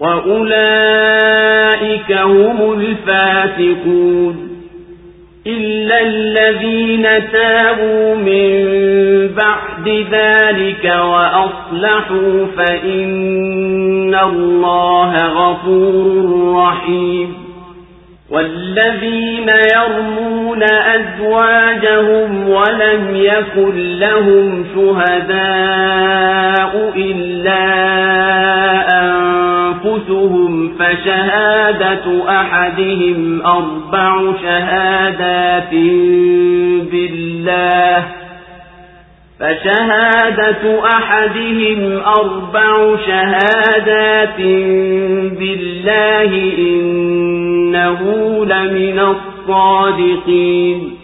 وأولئك هم الفاسقون إلا الذين تابوا من بعد ذلك وأصلحوا فإن الله غفور رحيم والذين يرمون أزواجهم ولم يكن لهم شهداء إلا أنفسهم فشهادة أحدهم أربع شهادات بالله. فشهادة أحدهم أربع شهادات بالله إنه لمن الصادقين.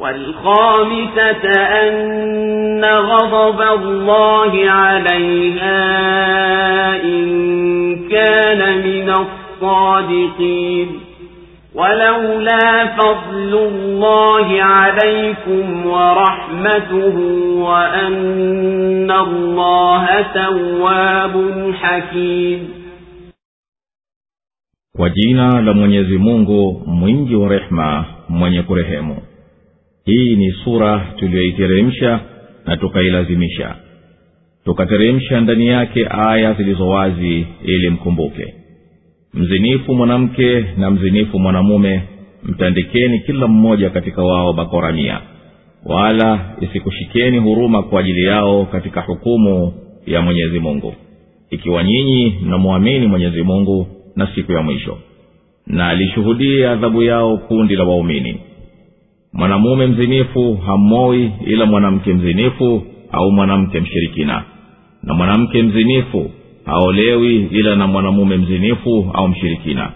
والخامسة أن غضب الله عليها إن كان من الصادقين. ولولا فضل الله عليكم ورحمته وأن الله تواب حكيم. Kwa jina la mwenyezi mungu mwingi wa rehema mwenye kurehemu. Hii ni sura tuliyoiteremsha na tukailazimisha. Tukateremsha ndani yake aya zilizo wazi ili mkumbuke. Mzinifu mwanamke na mzinifu mwanamume mtandikeni kila mmoja katika wao bakora mia wala isikushikeni huruma kwa ajili yao katika hukumu ya mwenyezi mungu. Ikiwa nyinyi mnamwamini mwenyezi mungu na siku ya mwisho. Na alishuhudia adhabu yao kundi la waumini mwanamume mzinifu hammoi ila mwanamke mzinifu au mwanamke mshirikina. Na mwanamke mzinifu haolewi ila na mwanamume mzinifu au mshirikina.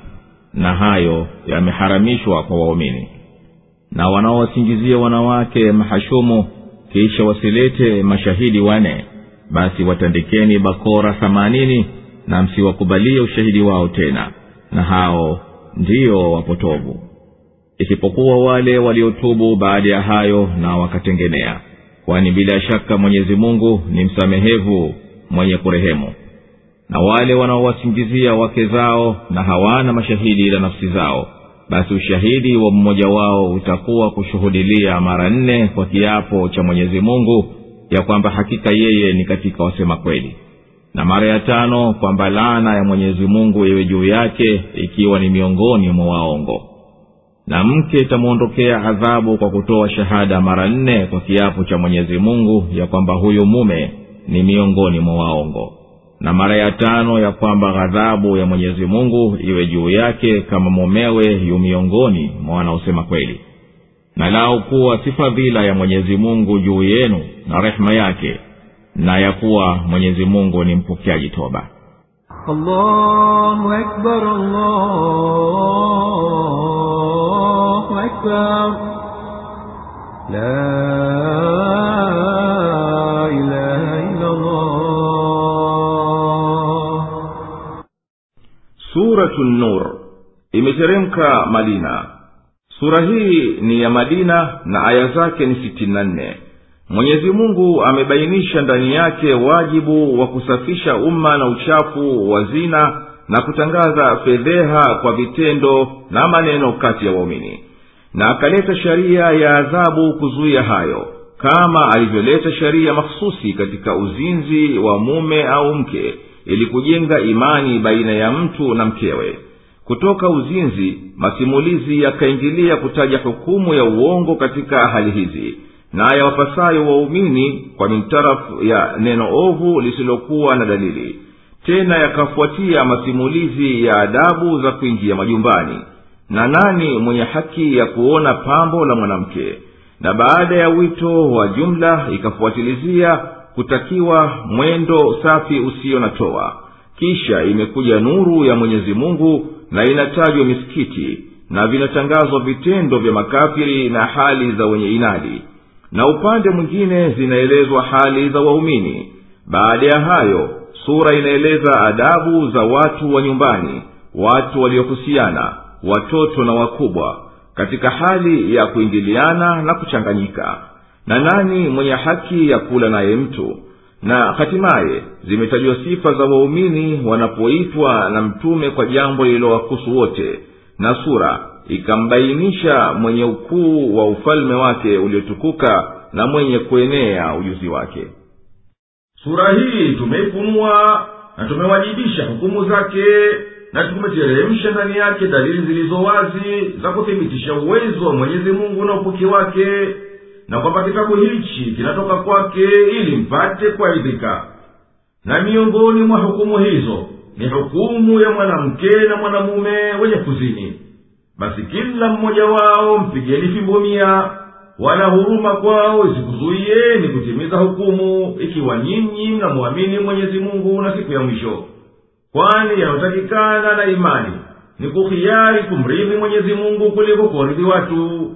Na hayo yameharamishwa kwa waumini. Na wanaowasingizia wanawake mahashumu kisha wasilete mashahidi wane basi watandikeni bakora thamanini na msiwakubalie ushahidi wao tena. Na hao ndiyo wapotovu isipokuwa wale waliotubu baada ya hayo na wakatengenea. Kwani bila shaka mwenyezi mungu ni msamehevu mwenye kurehemu. Na wale wanaowasingizia wake zao na hawana mashahidi ila nafsi zao basi ushahidi wa mmoja wao utakuwa kushuhudilia mara nne kwa kiapo cha mwenyezi mungu ya kwamba hakika yeye ni katika wasema kweli. Na mara ya tano kwamba laana ya mwenyezi mungu iwe juu yake ikiwa ni miongoni mwa waongo na mke itamwondokea adhabu kwa kutoa shahada mara nne kwa kiapo cha mwenyezi mungu ya kwamba huyu mume ni miongoni mwa waongo. Na mara ya tano ya kwamba ghadhabu ya mwenyezi mungu iwe juu yake kama mumewe yu miongoni mwa wanaosema kweli. Na lau kuwa si fadhila ya mwenyezi mungu juu yenu na rehema yake na ya kuwa mwenyezi mungu ni mpokeaji toba. Allahu akbar, allahu أكبر لا إله إلا الله suratu nur imeteremka madina sura hii ni ya madina na aya zake ni sitini na nne mwenyezi mungu amebainisha ndani yake wajibu wa kusafisha umma na uchafu wa zina na kutangaza fedheha kwa vitendo na maneno kati ya waumini na akaleta sharia ya adhabu kuzuia hayo kama alivyoleta sheria makhususi katika uzinzi wa mume au mke ili kujenga imani baina ya mtu na mkewe. Kutoka uzinzi masimulizi yakaingilia kutaja hukumu ya uongo katika hali hizi na yawapasayo waumini kwa mintarafu ya neno ovu lisilokuwa na dalili. Tena yakafuatia masimulizi ya adabu za kuingia majumbani na nani mwenye haki ya kuona pambo la mwanamke? Na baada ya wito wa jumla ikafuatilizia kutakiwa mwendo safi usio na toa kisha imekuja nuru ya mwenyezi mungu na inatajwa misikiti na vinatangazwa vitendo vya makafiri na hali za wenye inadi. Na upande mwingine zinaelezwa hali za waumini. Baada ya hayo sura inaeleza adabu za watu wa nyumbani watu waliohusiana watoto na wakubwa katika hali ya kuingiliana na kuchanganyika. Na nani mwenye haki ya kula naye mtu? Na hatimaye zimetajwa sifa za waumini wanapoitwa na mtume kwa jambo lililowakusu wote. Na sura ikambainisha mwenye ukuu wa ufalme wake uliotukuka na mwenye kuenea ujuzi wake. Sura hii tumeifunua na tumewajibisha hukumu zake na tumeteremsha ndani yake dalili zilizo wazi za kuthibitisha uwezo wa mwenyezi mungu na upuki wake. Na kwamba kitabu hichi kinatoka kwake ili mpate kuaidhika na miongoni mwa hukumu hizo ni hukumu ya mwanamke na mwanamume wenye kuzini. Basi kila mmoja wao mpigeni fimbo mia wala huruma kwao isikuzuiyeni kutimiza hukumu ikiwa nyinyi mnamwamini mwenyezi mungu na siku ya mwisho kwani yanayotakikana na imani. Ni kuhiari kumridhi mwenyezi mungu kuliko kuwaridhi watu.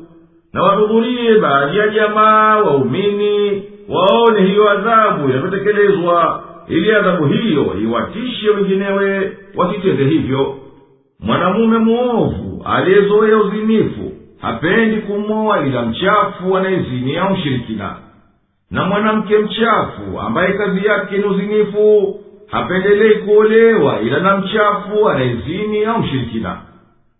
Na wahudhurie baadhi ya jamaa waumini waone hiyo adhabu inavyotekelezwa ili adhabu hiyo iwatishe wenginewe wasitende hivyo. Mwanamume mwovu aliyezoea uzinifu hapendi kumwoa ila mchafu anayezini au mshirikina na mwanamke mchafu ambaye kazi yake ni uzinifu hapendelei kuolewa ila na mchafu anayezini au mshirikina.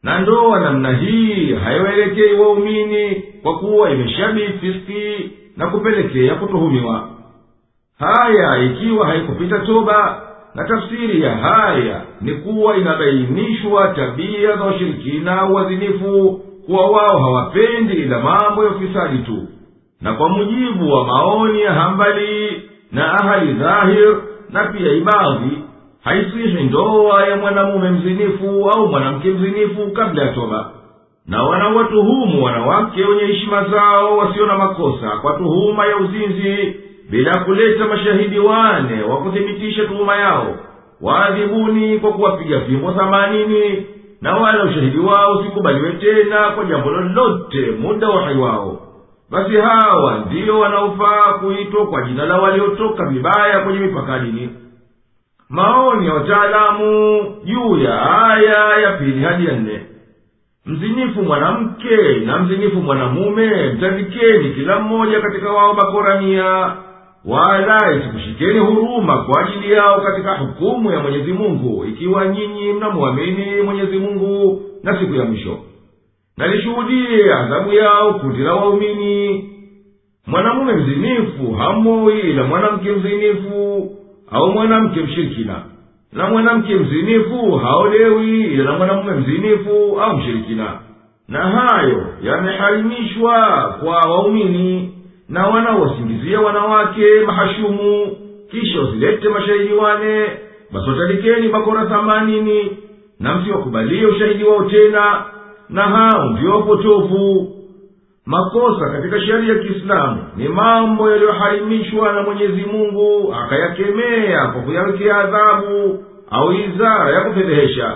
Na ndoa namna hii haiwaelekei waumini kwa kuwa imeshabii fiski na kupelekea kutuhumiwa. Haya ikiwa haikupita toba na tafsiri ya haya ni kuwa inabainishwa tabia za washirikina au kuwa wao hawapendi ila mambo ya ufisadi tu. Na kwa mujibu wa maoni ya hambali na ahali dhahir na pia ibadhi haisihi ndoa ya mwanamume mzinifu au mwanamke mzinifu kabla ya toba. Na wanawatuhumu wanawake wenye heshima zao wasio na makosa kwa tuhuma ya uzinzi bila kuleta mashahidi wane wa kuthibitisha tuhuma yao. Waadhibuni kwa kuwapiga fimbo thamanini na wala ushahidi wao usikubaliwe tena kwa jambo lolote muda wa hai wao basi hawa ndiyo wanaofaa kuitwa kwa jina la waliotoka vibaya kwenye mipaka dini maoni ya wataalamu juu ya aya ya pili hadi ya nne. Mzinifu mwanamke na mzinifu mwanamume mtandikeni kila mmoja katika wao makorania wala isikushikeni huruma kwa ajili yao katika hukumu ya mwenyezi mungu ikiwa nyinyi mnamwamini mwenyezi mungu na siku ya mwisho nalishuhudie adhabu yao kundi la waumini. Mwanamume mzinifu hamoi ila mwanamke mzinifu au mwanamke mshirikina. Na mwanamke mzinifu haolewi na mwanamume mzinifu au mshirikina. Na hayo yameharimishwa kwa waumini na wanaowasingizia wanawake mahashumu. Kisha wasilete mashahidi wane basi watalikeni bakora thamanini na msiwakubalie ushahidi wao tena na hao ndio upotovu makosa katika sheria ya kiislamu ni mambo yaliyoharimishwa na mwenyezi mungu akayakemea kwa kuyawekea adhabu au izara ya kufedhehesha.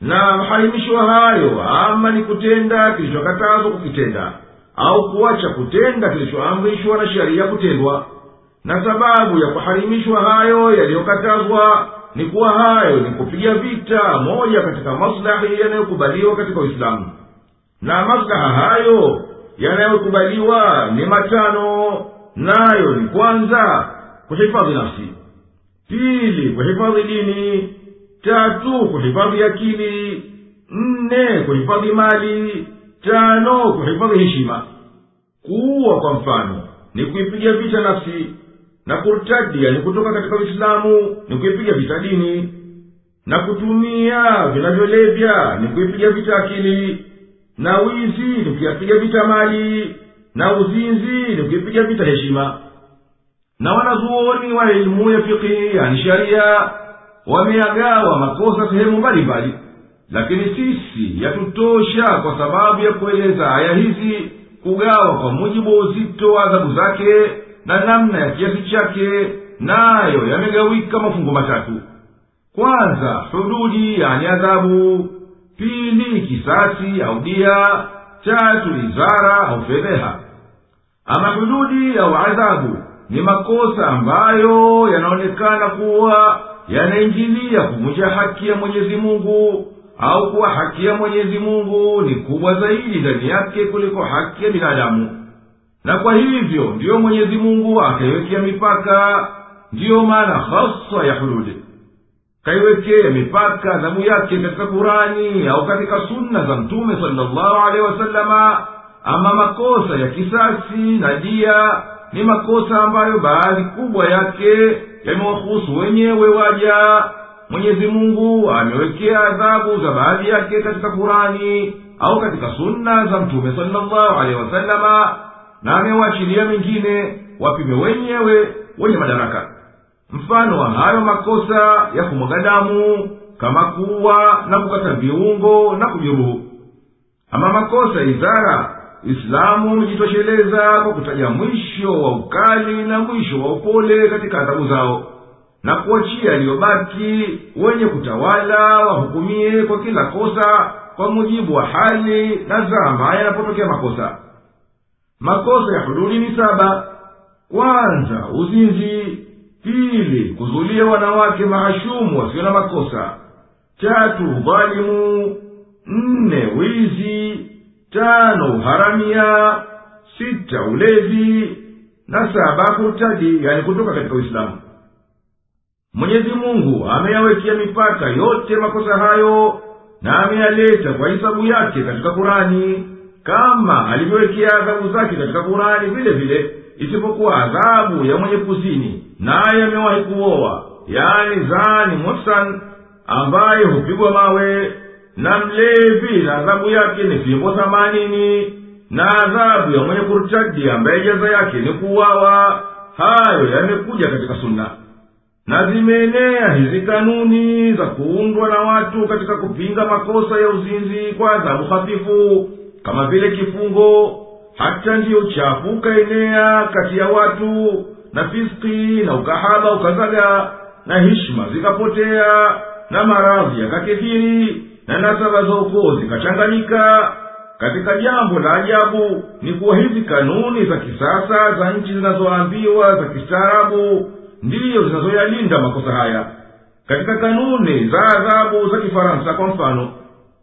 Na maharimisho hayo ama ni kutenda kilichokatazwa kukitenda au kuacha kutenda kilichoamrishwa na sheria kutendwa. Na sababu ya kuharimishwa hayo yaliyokatazwa ni kuwa hayo ni kupiga vita moja katika maslahi yanayokubaliwa katika uislamu. Na maslaha hayo yanayokubaliwa ni matano nayo ni kwanza kuhifadhi nafsi pili kuhifadhi dini tatu kuhifadhi akili nne kuhifadhi mali tano kuhifadhi heshima. Kuua kwa mfano ni kuipiga vita nafsi na kurtadi yani kutoka katika uislamu ni kuipiga vita dini. Na kutumia vinavyolevya ni kuipiga vita akili. Na wizi ni kuyapiga vita mali. Na uzinzi ni kuipiga vita heshima. Na wanazuoni wa elimu ya fikihi yani sharia wameagawa makosa sehemu mbalimbali. Lakini sisi yatutosha kwa sababu ya kueleza aya hizi kugawa kwa mujibu wa uzito wa adhabu zake na namna ya kiasi chake nayo yamegawika mafungo matatu. Kwanza hududi yani adhabu. Pili kisasi au dia. Tatu izara au fedheha. Ama hududi au adhabu ni makosa ambayo yanaonekana kuwa yanaingilia kuvunja haki ya mwenyezi mungu au kuwa haki ya mwenyezi mungu ni kubwa zaidi ndani yake kuliko haki ya binadamu na kwa hivyo ndiyo mwenyezi mungu akaiwekea mipaka ndiyo maana haswa ya hududi kaiwekea mipaka adhabu yake katika kurani au katika sunna za mtume salllahu alehi wasalama ama makosa ya kisasi na dia ni makosa ambayo baadhi kubwa yake yamewahusu wenyewe waja. Mwenyezi mungu amewekea adhabu za baadhi yake katika kurani au katika sunna za mtume salllahu alehi wasalama na amewaachilia mengine wapime wenyewe wenye madaraka. Mfano wa hayo makosa ya kumwaga damu kama kuwa na kukata viungo na kujeruhu ama makosa ya izara islamu umejitosheleza kwa kutaja mwisho wa ukali na mwisho wa upole katika adhabu zao na kuachia yaliyobaki wenye kutawala wahukumie kwa kila kosa kwa mujibu wa hali na zama yanapotokea makosa makosa ya hududi ni saba. Kwanza uzinzi. Pili kuzulia wanawake mahashumu wasio na makosa. Tatu udhalimu. Nne wizi. Tano uharamia. Sita ulevi. Na saba kurtadi yani kutoka katika uislamu. Mwenyezi mungu ameyawekea mipaka yote makosa hayo na ameyaleta kwa hisabu yake katika kurani kama alivyowekea adhabu zake katika kurani vile vile isipokuwa adhabu ya mwenye kuzini naye amewahi kuoa yaani zani muhsan ambaye hupigwa mawe na mlevi na adhabu yake ni fimbo themanini na adhabu ya mwenye kurtadi ambaye jaza yake ni kuwawa hayo yamekuja katika sunna. Na zimeenea hizi kanuni za kuundwa na watu katika kupinga makosa ya uzinzi kwa adhabu hafifu kama vile kifungo hata ndiyo uchafu ukaenea kati ya watu na fiski na ukahaba ukazaga na hishma zikapotea na maradhi yakakithiri na nasaba za ukoo zikachanganyika. Katika jambo la ajabu ni kuwa hizi kanuni za kisasa za nchi zinazoambiwa za kistaarabu ndiyo zinazoyalinda makosa haya. Katika kanuni za adhabu za kifaransa kwa mfano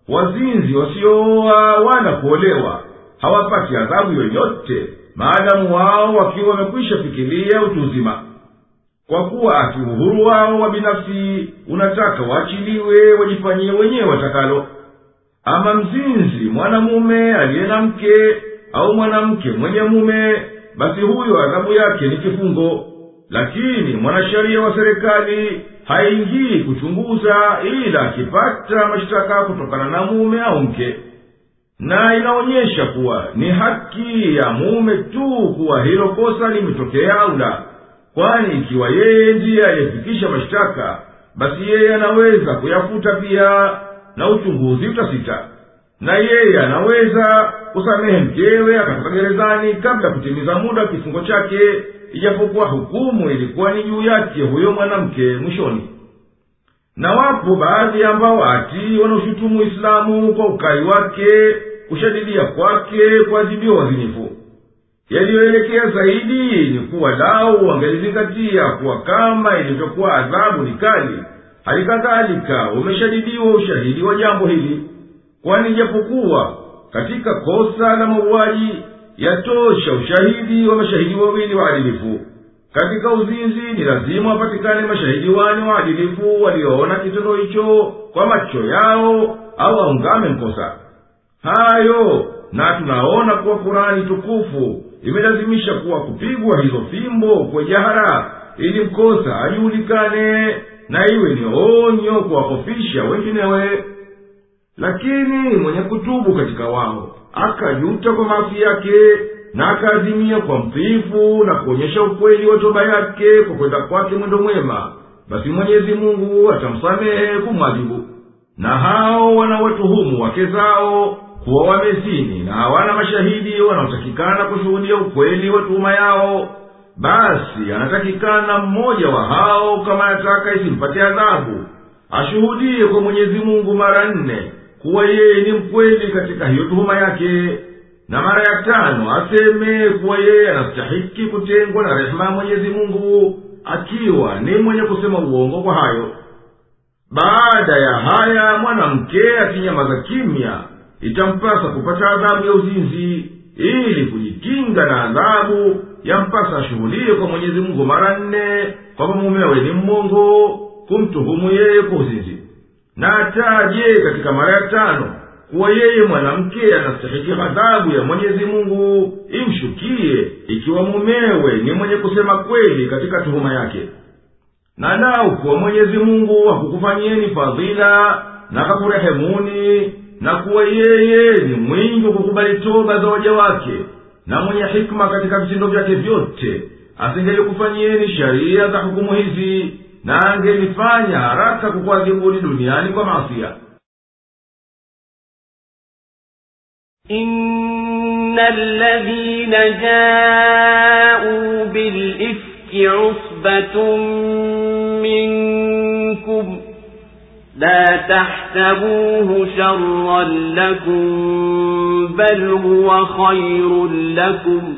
wazinzi wasiooa wala kuolewa hawapati adhabu yoyote maadamu wao wakiwa wamekwisha fikiria utu kwa kuwa ati uhuru wao wa binafsi unataka waachiliwe wajifanyie wenyewe watakalo. Ama mzinzi mwanamume aliye na mke au mwanamke mwenye mume basi huyo adhabu yake ni kifungo. Lakini mwanasheria wa serikali haingii kuchunguza ila akipata mashtaka kutokana na mume au mke. Na inaonyesha kuwa ni haki ya mume tu kuwa hilo kosa limetokea au la. Kwani ikiwa yeye ndiye aliyefikisha mashtaka basi yeye anaweza kuyafuta pia na uchunguzi utasita. Na yeye anaweza kusamehe mkewe akatoka gerezani kabla ya kutimiza muda wa kifungo chake ijapokuwa hukumu ilikuwa ni juu yake huyo mwanamke mwishoni. Na wapo baadhi ambao ati wanaoshutumu uislamu kwa ukai wake kushadidia kwake kuadhibiwa wazinifu yaliyoelekea zaidi ni kuwa lau wangelizingatia kuwa kama ilivyokuwa adhabu ni kali hali kadhalika umeshadidiwa ushahidi wa jambo hili. Kwani japokuwa katika kosa la mauaji yatosha ushahidi wa mashahidi wawili waadilifu. Katika uzinzi ni lazima wapatikane mashahidi wane waadilifu walioona kitendo hicho kwa macho yao au aungame mkosa. Hayo na tunaona kuwa kurani tukufu imelazimisha kuwa kupigwa hizo fimbo kwa jahara ili mkosa ajulikane na iwe ni onyo kuwakofisha wenginewe lakini mwenye kutubu katika wao akajuta kwa maasi yake na akaazimia kwa mtiifu na kuonyesha ukweli wa toba yake kwa kwenda kwake mwendo mwema basi mwenyezi mungu atamsamehe kumwadhibu. Na hao wanawatuhumu wake zao kuwa wamezini na hawana mashahidi wanaotakikana kushuhudia ukweli wa tuhuma yao basi anatakikana mmoja wa hao kama yataka isimpate adhabu ashuhudie kwa mwenyezi mungu mara nne kuwa yeye ni mkweli katika hiyo tuhuma yake. Na mara ya tano aseme kuwa yeye anastahiki kutengwa na rehema ya mwenyezi mungu akiwa ni mwenye kusema uongo kwa hayo. Baada ya haya mwanamke akinyamaza kimya itampasa kupata adhabu ya uzinzi ili kujikinga na adhabu yampasa ashuhudie kwa mwenyezi mungu mara nne kwamba mumewe ni mmongo kumtuhumu yeye kwa uzinzi na ataje katika mara ya tano kuwa yeye mwanamke anastahiki ghadhabu ya mwenyezi mungu imshukie ikiwa mumewe ni mwenye kusema kweli katika tuhuma yake. Na lau kuwa mwenyezi mungu hakukufanyieni fadhila na kakurehemuni na kuwa yeye ni mwingi wa kukubali toba za waja wake na mwenye hikma katika vitendo vyake vyote asingelikufanyieni sheria za hukumu hizi na angelifanya haraka kukuadhibuni duniani kwa maasia إن الذين جاءوا بالإفك عصبة منكم لا تحسبوه شرا لكم بل هو خير لكم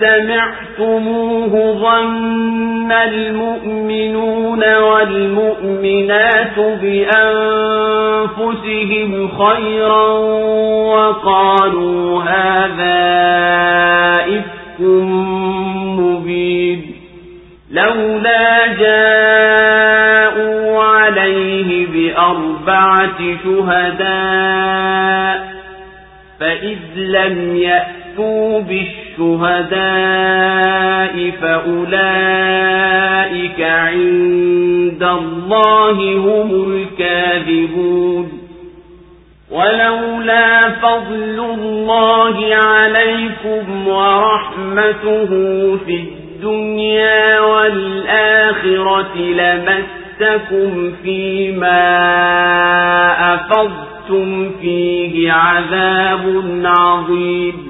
سمعتموه ظن المؤمنون والمؤمنات بأنفسهم خيرا وقالوا هذا إفك مبين لولا جاءوا عليه بأربعة شهداء فإذ لم يأتوا بالشهداء فأولئك عند الله هم الكاذبون ولولا فضل الله عليكم ورحمته في الدنيا والآخرة لمسكم فيما أفضتم فيه عذاب عظيم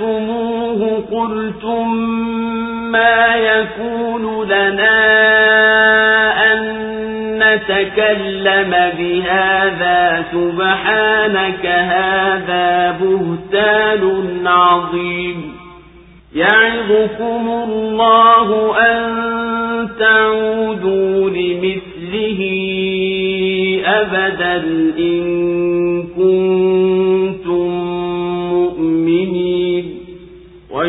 سمعتموه قلتم ما يكون لنا أن نتكلم بهذا. سبحانك هذا بهتان عظيم. يعظكم الله أن تعودوا لمثله أبدا إن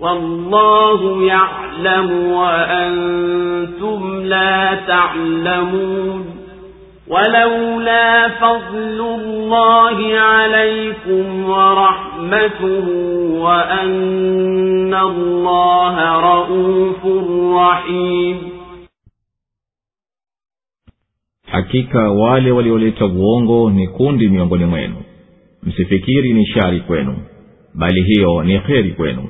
والله يعلم وأنتم لا تعلمون ولولا فضل الله عليكم ورحمته وأن الله رؤوف رحيم hakika wale walioleta uongo ni kundi miongoni mwenu msifikiri ni shari kwenu bali hiyo ni kheri kwenu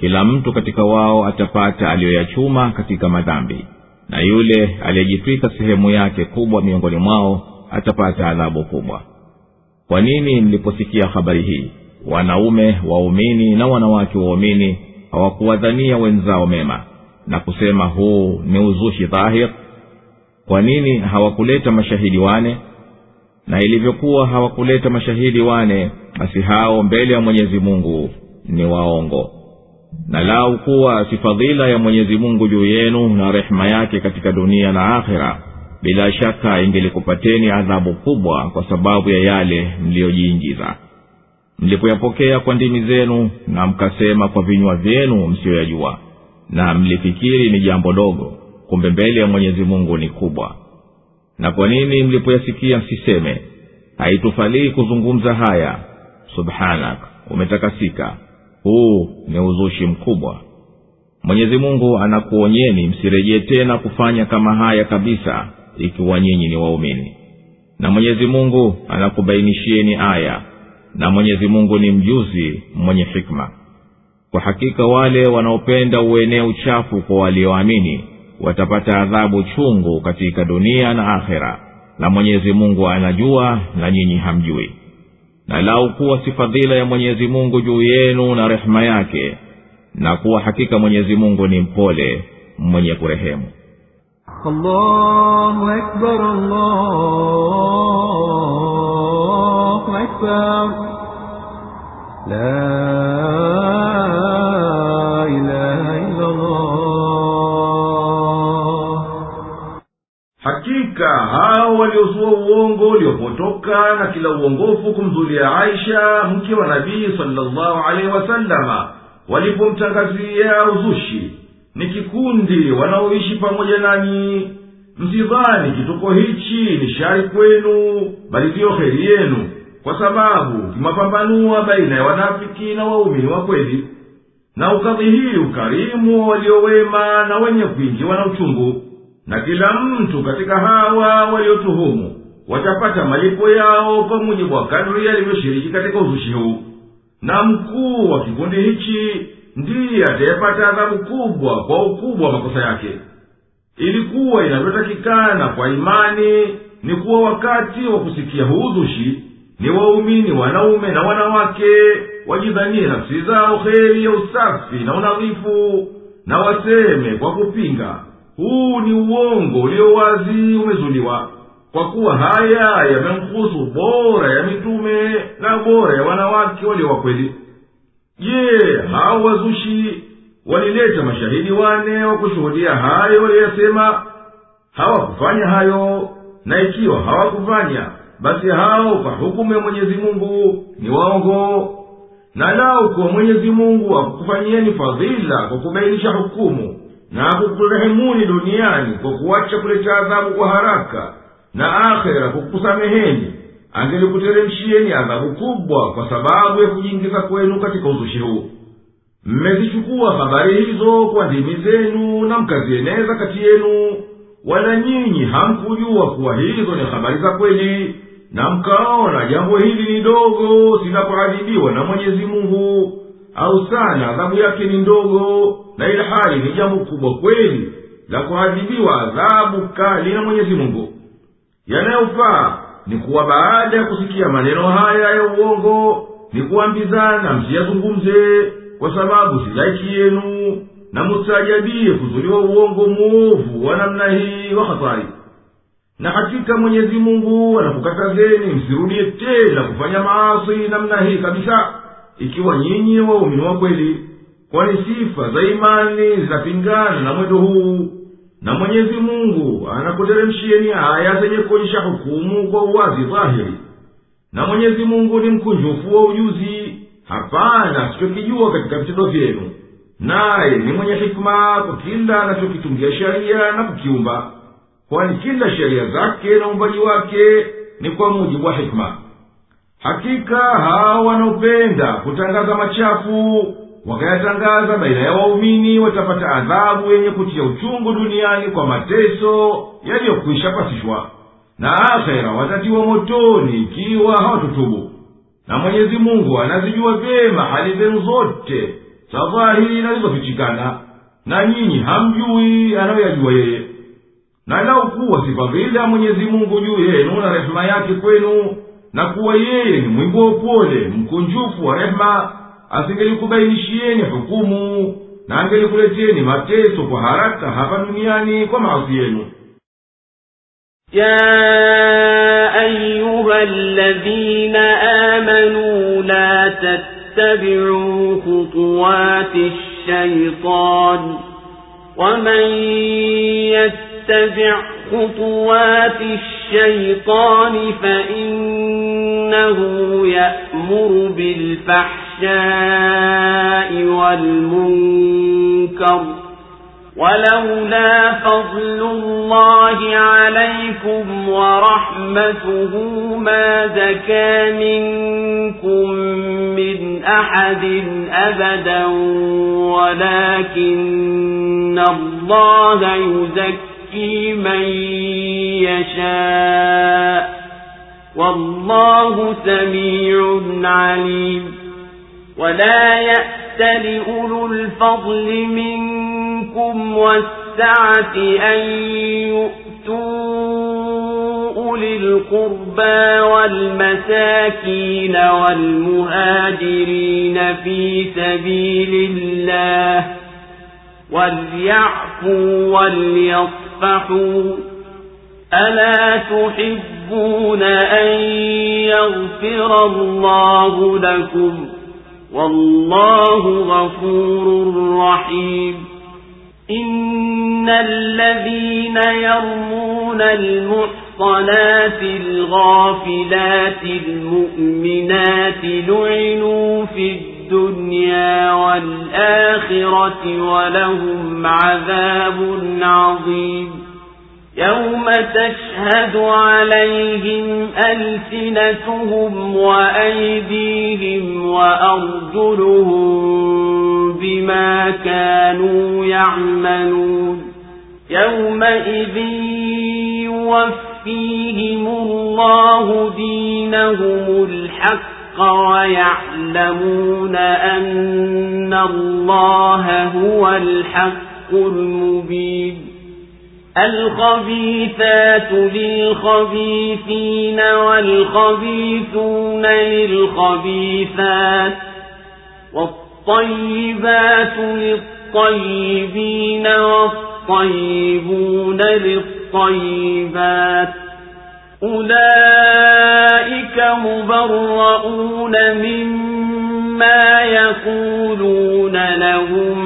kila mtu katika wao atapata aliyoyachuma katika madhambi. Na yule aliyejitwika sehemu yake kubwa miongoni mwao atapata adhabu kubwa. Kwa nini mliposikia habari hii? Wanaume waumini na wanawake waumini hawakuwadhania wenzao mema na kusema huu ni uzushi dhahir. Kwa nini hawakuleta mashahidi wane? Na ilivyokuwa hawakuleta mashahidi wane basi hao mbele ya mwenyezi mungu ni waongo na lau kuwa si fadhila ya mwenyezi mungu juu yenu na rehema yake katika dunia na akhira bila shaka ingelikupateni adhabu kubwa kwa sababu ya yale mliyojiingiza. Mlipoyapokea kwa ndimi zenu na mkasema kwa vinywa vyenu msiyoyajua na mlifikiri ni jambo dogo kumbe mbele ya mwenyezi mungu ni kubwa. Na kwa nini mlipoyasikia msiseme haitufalii kuzungumza haya. Subhanak umetakasika huu ni uzushi mkubwa. Mwenyezi mungu anakuonyeni msirejee tena kufanya kama haya kabisa ikiwa nyinyi ni waumini. Na mwenyezi mungu anakubainishieni aya na mwenyezi mungu ni mjuzi mwenye hikma. Kwa hakika wale wanaopenda uenee uchafu kwa walioamini watapata adhabu chungu katika dunia na akhera. Na mwenyezi mungu anajua na nyinyi hamjui na lau kuwa si fadhila ya mwenyezi mungu juu yenu na rehema yake na kuwa hakika mwenyezi mungu ni mpole mwenye kurehemu allahu akbar, allahu akbar. La hao waliozua uongo uliopotoka na kila uongofu kumzulia aisha mke wa nabii salllahu alaihi wasalama walipomtangazia uzushi. Ni kikundi wanaoishi pamoja nanyi. Msidhani kituko hichi ni shari kwenu bali ndiyo heri yenu kwa sababu kimapambanua baina ya wanafiki na waumini wa kweli. Na ukadhihiri ukarimu waliowema na wenye kwingi na uchungu na kila mtu katika hawa waliotuhumu watapata malipo yao kwa mujibu wa kadri alivyoshiriki katika uzushi huu. Na mkuu wa kikundi hichi ndiye atayepata adhabu kubwa kwa ukubwa wa makosa yake. Ilikuwa inavyotakikana kwa imani ni kuwa wakati wa kusikia huuzushi ni waumini wanaume na wanawake wajidhanie nafsi zao heri ya usafi na unadhifu na waseme kwa kupinga huu ni uongo ulio wazi umezuliwa. Kwa kuwa haya yamemhusu bora ya mitume na bora ya wanawake walio wakweli je hao wazushi walileta mashahidi wane wa kushuhudia hayo waliyasema hawakufanya hayo na ikiwa hawakufanya basi hao kwa hukumu ya mwenyezi mungu ni waongo. Na lau kuwa mwenyezi mungu akukufanyieni fadhila kwa kubainisha hukumu na akukurehemuni duniani kwa kuwacha kuleta adhabu kwa haraka na akhera kukusameheni angelikuteremshieni adhabu kubwa kwa sababu ya kujiingiza kwenu katika uzushi huu. Mmezichukua habari hizo kwa ndimi zenu na mkazieneza kati yenu wala nyinyi hamkujua kuwa hizo ni habari za kweli na mkaona jambo hili ni dogo sinapoadhibiwa na mwenyezi mungu au sana adhabu yake ni ndogo na ili hali ni jambo kubwa kweli la kuadhibiwa adhabu kali na mwenyezi mungu. Yanayofaa ni kuwa baada ya kusikia maneno haya ya uongo ni kuambizana msiyazungumze kwa sababu si yenu na mustaajabie kuzuliwa uongo mwovu wa namna hii wa hatari na hakika mwenyezi mungu anakukatazeni msirudie tena kufanya maasi namna hii kabisa ikiwa nyinyi waumini wa kweli kwani sifa za imani zinapingana na mwendo huu na mwenyezi mungu anakuteremshieni aya zenye kuonyesha hukumu kwa uwazi dhahiri. Na mwenyezi mungu ni mkunjufu wa ujuzi hapana sichokijua katika vitendo vyenu naye ni mwenye hikima kwa kila anachokitungia sheria na kukiumba kwani kila sheria zake na uumbaji wake ni kwa mujibu wa hikma hakika hawa wanaopenda kutangaza machafu wakayatangaza baina ya waumini watapata adhabu yenye kutia uchungu duniani kwa mateso yaliyokwisha pasishwa. Na akhera watatiwa motoni ikiwa hawatutubu. Na mwenyezi mungu anazijua vyema hali zenu zote za dhahiri nalizofichikana na nyinyi hamjui anayoyajua yeye. Na lau kuwa si fadhila mwenyezi mungu juu yenu na rehema yake kwenu na kuwa yeye ni mwingi wa upole mkunjufu wa rehema asingelikubainishieni hukumu na angelikuleteni mateso kwa haraka hapa duniani kwa maasi yenu يا أيها الذين آمنوا لا تتبعوا خطوات الشيطان ومن يتبع خطوات الشيطان فإنه يأمر بالفحشاء والمنكر ولولا فضل الله عليكم ورحمته ما زكى منكم من أحد أبدا ولكن الله يزكي من يشاء والله سميع عليم ولا يأت لأولو الفضل منكم والسعة أن يؤتوا أولي القربى والمساكين والمهاجرين في سبيل الله وليعفوا وليصفحوا ألا تحبون أن يغفر الله لكم والله غفور رحيم إن الذين يرمون المحصنات الغافلات المؤمنات لعنوا في الدنيا والآخرة ولهم عذاب عظيم. يوم تشهد عليهم ألسنتهم وأيديهم وأرجلهم بما كانوا يعملون. يومئذ يوفيهم الله دينهم الحق ويعلمون أن الله هو الحق المبين. الخبيثات للخبيثين والخبيثون للخبيثات والطيبات للطيبين والطيبون للطيبات. أولئك مبرؤون مما يقولون لهم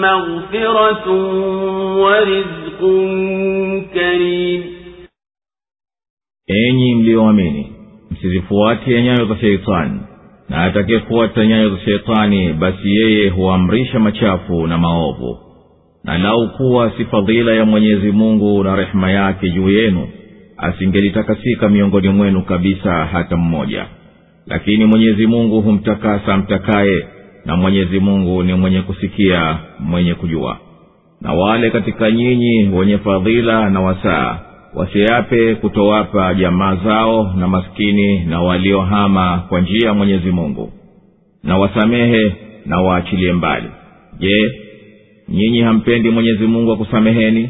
مغفرة ورزق كريم enyi mliyoamini msizifuate nyayo za sheitani na atakayefuata nyayo za sheitani basi yeye huamrisha machafu na maovu na lau kuwa si fadhila ya mwenyezi mungu na rehema yake juu yenu asingelitakasika miongoni mwenu kabisa hata mmoja. Lakini mwenyezi mungu humtakasa mtakaye na mwenyezi mungu ni mwenye kusikia mwenye kujua. Na wale katika nyinyi wenye fadhila na wasaa wasiape kutowapa jamaa zao na maskini na waliohama kwa njia ya mwenyezi mungu. Na wasamehe na waachilie mbali. Je nyinyi hampendi mwenyezi mungu akusameheni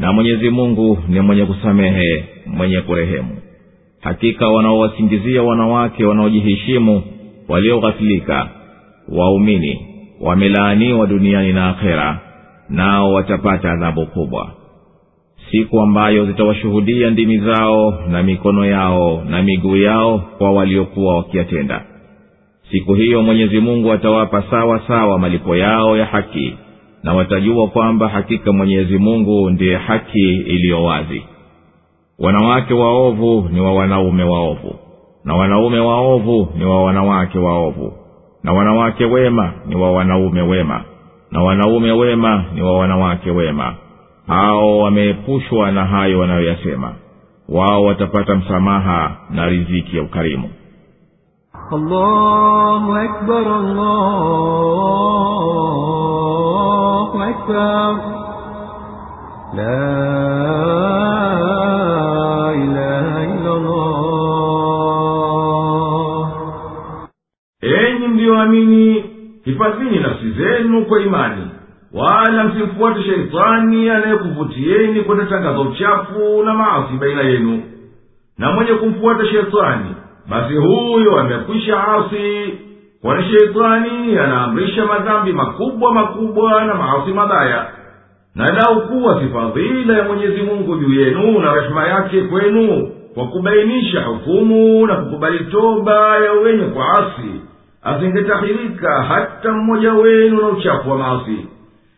na mwenyezi mungu ni mwenye kusamehe mwenye kurehemu. Hakika wanaowasingizia wanawake wanaojiheshimu walioghafilika waumini wamelaaniwa duniani na akhera nao watapata adhabu kubwa. Siku ambayo zitawashuhudia ndimi zao na mikono yao na miguu yao kwa waliokuwa wakiyatenda. Siku hiyo mwenyezi mungu atawapa sawa sawa malipo yao ya haki na watajua kwamba hakika mwenyezi mungu ndiye haki iliyo wazi. Wanawake waovu ni wa wanaume waovu na wanaume waovu ni wa wanawake waovu na wanawake wema ni wa wanaume wema na wanaume wema ni wa wanawake wema. Hao wameepushwa na hayo wanayoyasema. Wao watapata msamaha na riziki ya ukarimu. Allahu akbar, allahu الله أكبر لا إله إلا الله enyi mliyoamini hifadhini nafsi zenu kwa imani wala msimfuate sheitani anayekuvutieni kwenda tangaza uchafu na maasi baina yenu na mwenye kumfuata sheitani basi huyo amekwisha asi kwani sheitani anaamrisha madhambi makubwa makubwa na maasi mabaya. Na lau kuwa si ya mwenyezi mungu juu yenu na rehema yake kwenu kwa kubainisha hukumu na kukubali toba ya wenye kwa asi asingetahirika hata mmoja wenu na uchafu wa maasi.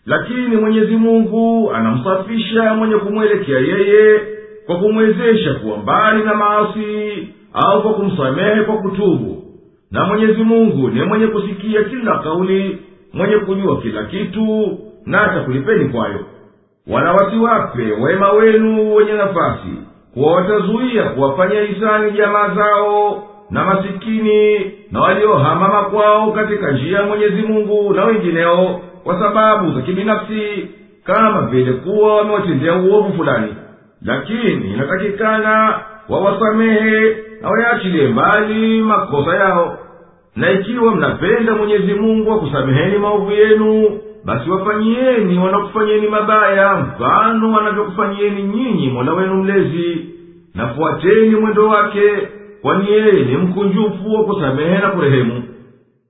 Lakini mwenyezi mungu anamsafisha mwenye kumwelekea yeye kwa kumwezesha kuwa mbali na maasi au kwa kumsamehe kwa kutubu na mwenyezi mungu ni mwenye kusikia kila kauli mwenye kujua kila kitu na atakulipeni kwayo. Wala wasiwape wema wenu wenye nafasi kuwa watazuia kuwafanya hisani jamaa zao na masikini na waliohama makwao katika njia ya mwenyezi mungu na wengineo kwa sababu za kibinafsi kama vile kuwa wamewatendea uovu fulani. Lakini inatakikana wawasamehe na wayaachilie mbali makosa yao na ikiwa mnapenda mwenyezi mungu akusameheni maovu yenu basi wafanyieni wanakufanyeni mabaya mfano wanavyokufanyieni nyinyi mola wenu mlezi. Na fuateni mwendo wake kwani yeye ni mkunjufu wa kusamehe na kurehemu.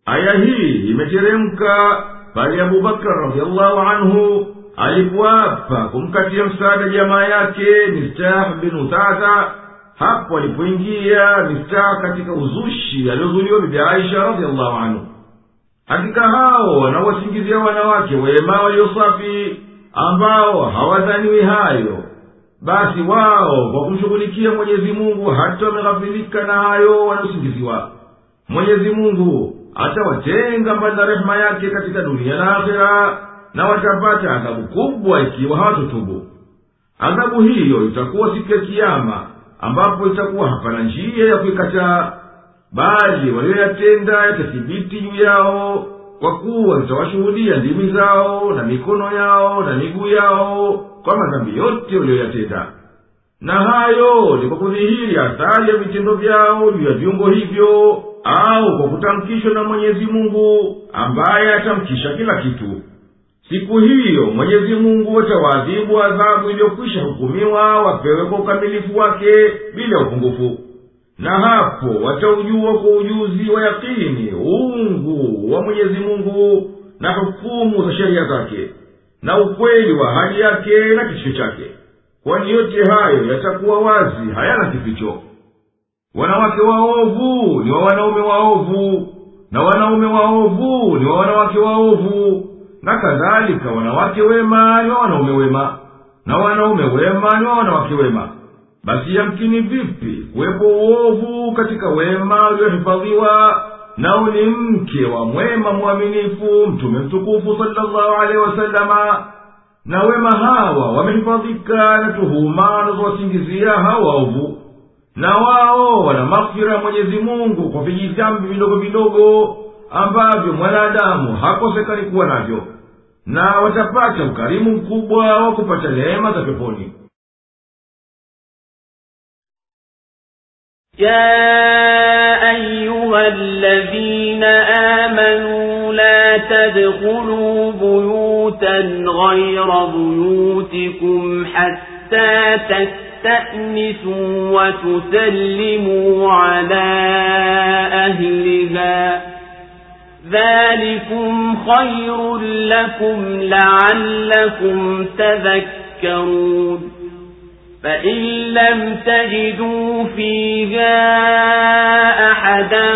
Aya hii imeteremka pale abubakar radiallahu anhu alipoapa kumkatia msaada jamaa yake mistah bin utata hapo alipoingia mistah katika uzushi aliozuliwa bibi aisha radiallahu anhu. Hakika hao wanawasingizia wanawake wema waliosafi ambao hawadhaniwi hayo. Basi wao kwa kumshughulikia mwenyezi mungu hata wameghafilika na hayo wanaosingiziwa. Mwenyezi mungu atawatenga mbali na rehema yake katika dunia na akhera na watapata adhabu kubwa ikiwa hawatotubu adhabu hiyo itakuwa siku ya kiama ambapo itakuwa hapana njia ya kuikataa bali walioyatenda yatathibiti juu yao kwa kuwa zitawashuhudia ndimi zao na mikono yao na miguu yao kwa madhambi yote walioyatenda. Na hayo ni kwa kudhihiri athari ya vitendo vyao juu ya viungo hivyo au kwa kutamkishwa na mwenyezi mungu ambaye atamkisha kila kitu siku hiyo mwenyezi mungu atawaadhibu adhabu iliyokwisha hukumiwa wapewe kwa ukamilifu wake bila upungufu. Na hapo wataujua kwa ujuzi wa yakini uungu wa mwenyezi mungu na hukumu za sheria zake na ukweli wa hali yake na kitisho chake. Kwani yote hayo yatakuwa wazi hayana kificho. Wanawake waovu ni wa wanaume waovu na wanaume waovu ni wa wanawake waovu na kadhalika wanawake wema ni wa wanaume wema na wanaume wema ni wa wanawake wema. Basi yamkini vipi kuwepo uovu katika wema uliohifadhiwa nao ni mke wa mwema mwaminifu mtume mtukufu salllahu alehi wasalama na wema hawa wamehifadhika na tuhuma anazowasingizia hawa waovu. Na wao wana maghfira ya mwenyezi mungu kwa vijidhambi vidogo vidogo ambavyo mwanadamu hakosekani kuwa navyo na watapata ukarimu mkubwa wa kupata neema za peponi يا أيها الذين آمنوا لا تدخلوا بيوتا غير بيوتكم حتى تستأنسوا وتسلموا على أهلها ذلكم خير لكم لعلكم تذكرون فإن لم تجدوا فيها أحدا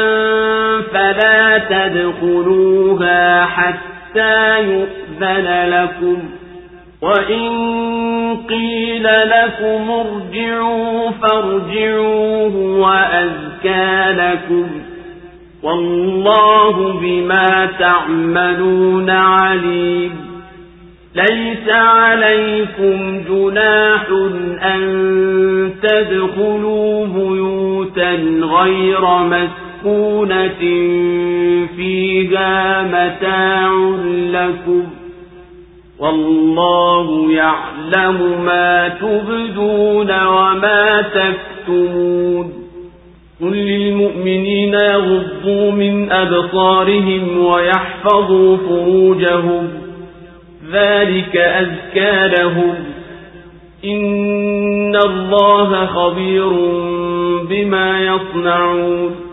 فلا تدخلوها حتى يؤذن لكم وإن قيل لكم ارجعوا فارجعوا وأزكى لكم والله بما تعملون عليم. ليس عليكم جناح أن تدخلوا بيوتا غير مسكونة فيها متاع لكم. والله يعلم ما تبدون وما تكتمون. قل للمؤمنين يغضوا من أبصارهم ويحفظوا فروجهم ذلك أزكى لهم إن الله خبير بما يصنعون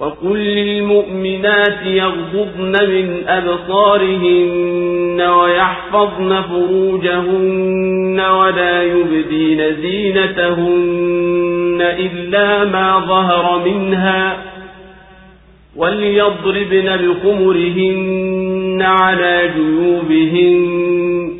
وقل للمؤمنات يغضضن من أبصارهن ويحفظن فروجهن ولا يبدين زينتهن إلا ما ظهر منها وليضربن بخمرهن على جيوبهن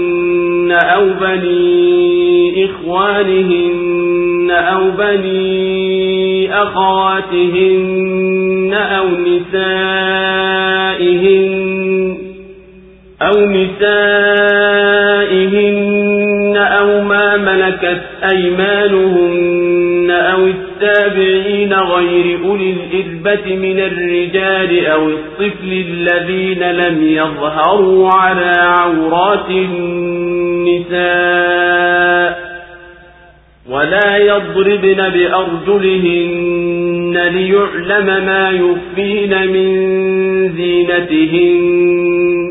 أو بني إخوانهن أو بني أخواتهن أو نسائهن أو نسائهن أو ما ملكت أيمانهن أو التابعين غير أولي الإذبة من الرجال أو الطفل الذين لم يظهروا على عورات النساء ولا يضربن بأرجلهن ليعلم ما يخفين من زينتهن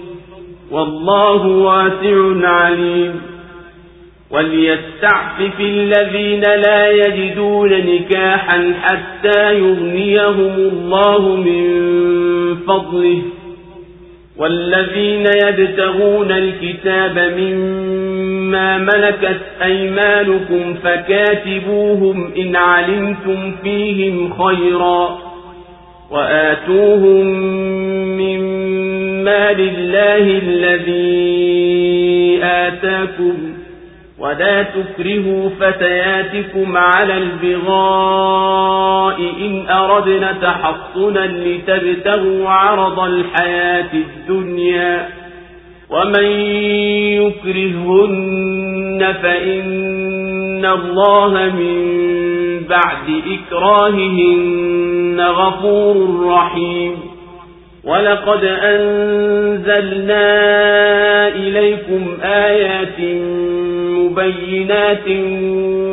والله واسع عليم. وليستعفف الذين لا يجدون نكاحا حتى يغنيهم الله من فضله. والذين يبتغون الكتاب مما ملكت أيمانكم فكاتبوهم إن علمتم فيهم خيرا. وآتوهم مما لله الذي آتاكم ولا تكرهوا فتياتكم على البغاء إن أردنا تحصنا لتبتغوا عرض الحياة الدنيا ومن يكرهن فإن الله من بعد إكراههن غفور رحيم ولقد أنزلنا إليكم آيات مبينات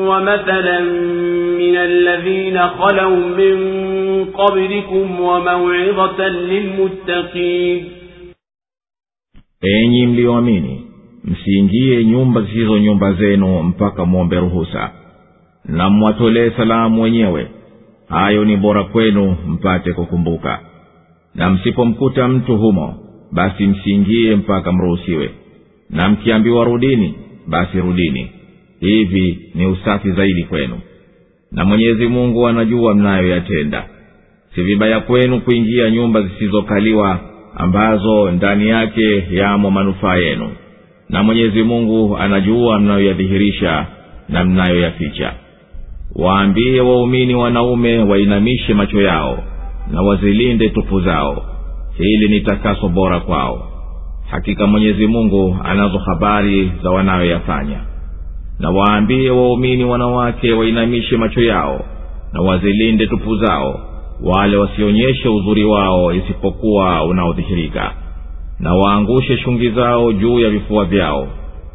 ومثلا من الذين خلوا من قبلكم وموعظة للمتقين enyi mlioamini msiingie nyumba zisizo nyumba zenu mpaka mwombe ruhusa na mwatolee salamu wenyewe hayo ni bora kwenu mpate kukumbuka na msipomkuta mtu humo basi msiingie mpaka mruhusiwe. Na mkiambiwa rudini basi rudini. Hivi ni usafi zaidi kwenu. Na mwenyezi mungu anajua mnayoyatenda. Si vibaya kwenu kuingia nyumba zisizokaliwa ambazo ndani yake yamo manufaa yenu. Na mwenyezi mungu anajua mnayoyadhihirisha na mnayoyaficha. Waambie waumini wanaume wainamishe macho yao na wazilinde tupu zao. Hili ni takaso bora kwao. Hakika mwenyezi mungu anazo habari za wanayoyafanya. Na waambie waumini wanawake wainamishe macho yao na wazilinde tupu zao wale wasionyeshe uzuri wao isipokuwa unaodhihirika. Na waangushe shungi zao juu ya vifua vyao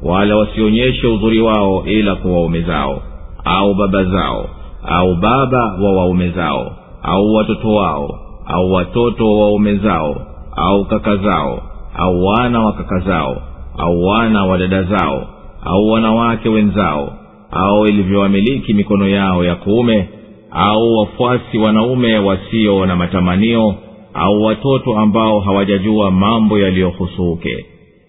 wala wasionyeshe uzuri wao ila kwa waume zao au baba zao au baba wa waume zao au watoto wao au watoto wa waume zao au kaka zao au wana wa kaka zao au wana wa dada zao au wanawake wenzao au ilivyowamiliki mikono yao ya kuume au wafuasi wanaume wasio na matamanio au watoto ambao hawajajua mambo yaliyohusuke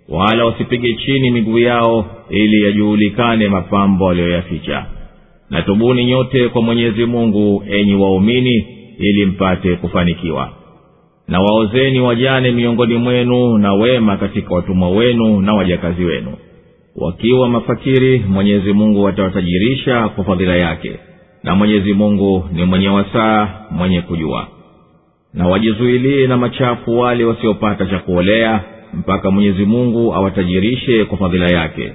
wala wasipige chini miguu yao ili yajuhulikane mapambo aliyoyaficha na tubuni nyote kwa mwenyezi mungu enyi waumini ili mpate kufanikiwa. Na waozeni wajane miongoni mwenu na wema katika watumwa wenu na wajakazi wenu. Wakiwa mafakiri mwenyezi mungu atawatajirisha kwa fadhila yake. Na mwenyezi mungu ni mwenye wasaa mwenye kujua. Na wajizuilie na machafu wale wasiopata cha kuolea mpaka mwenyezi mungu awatajirishe kwa fadhila yake.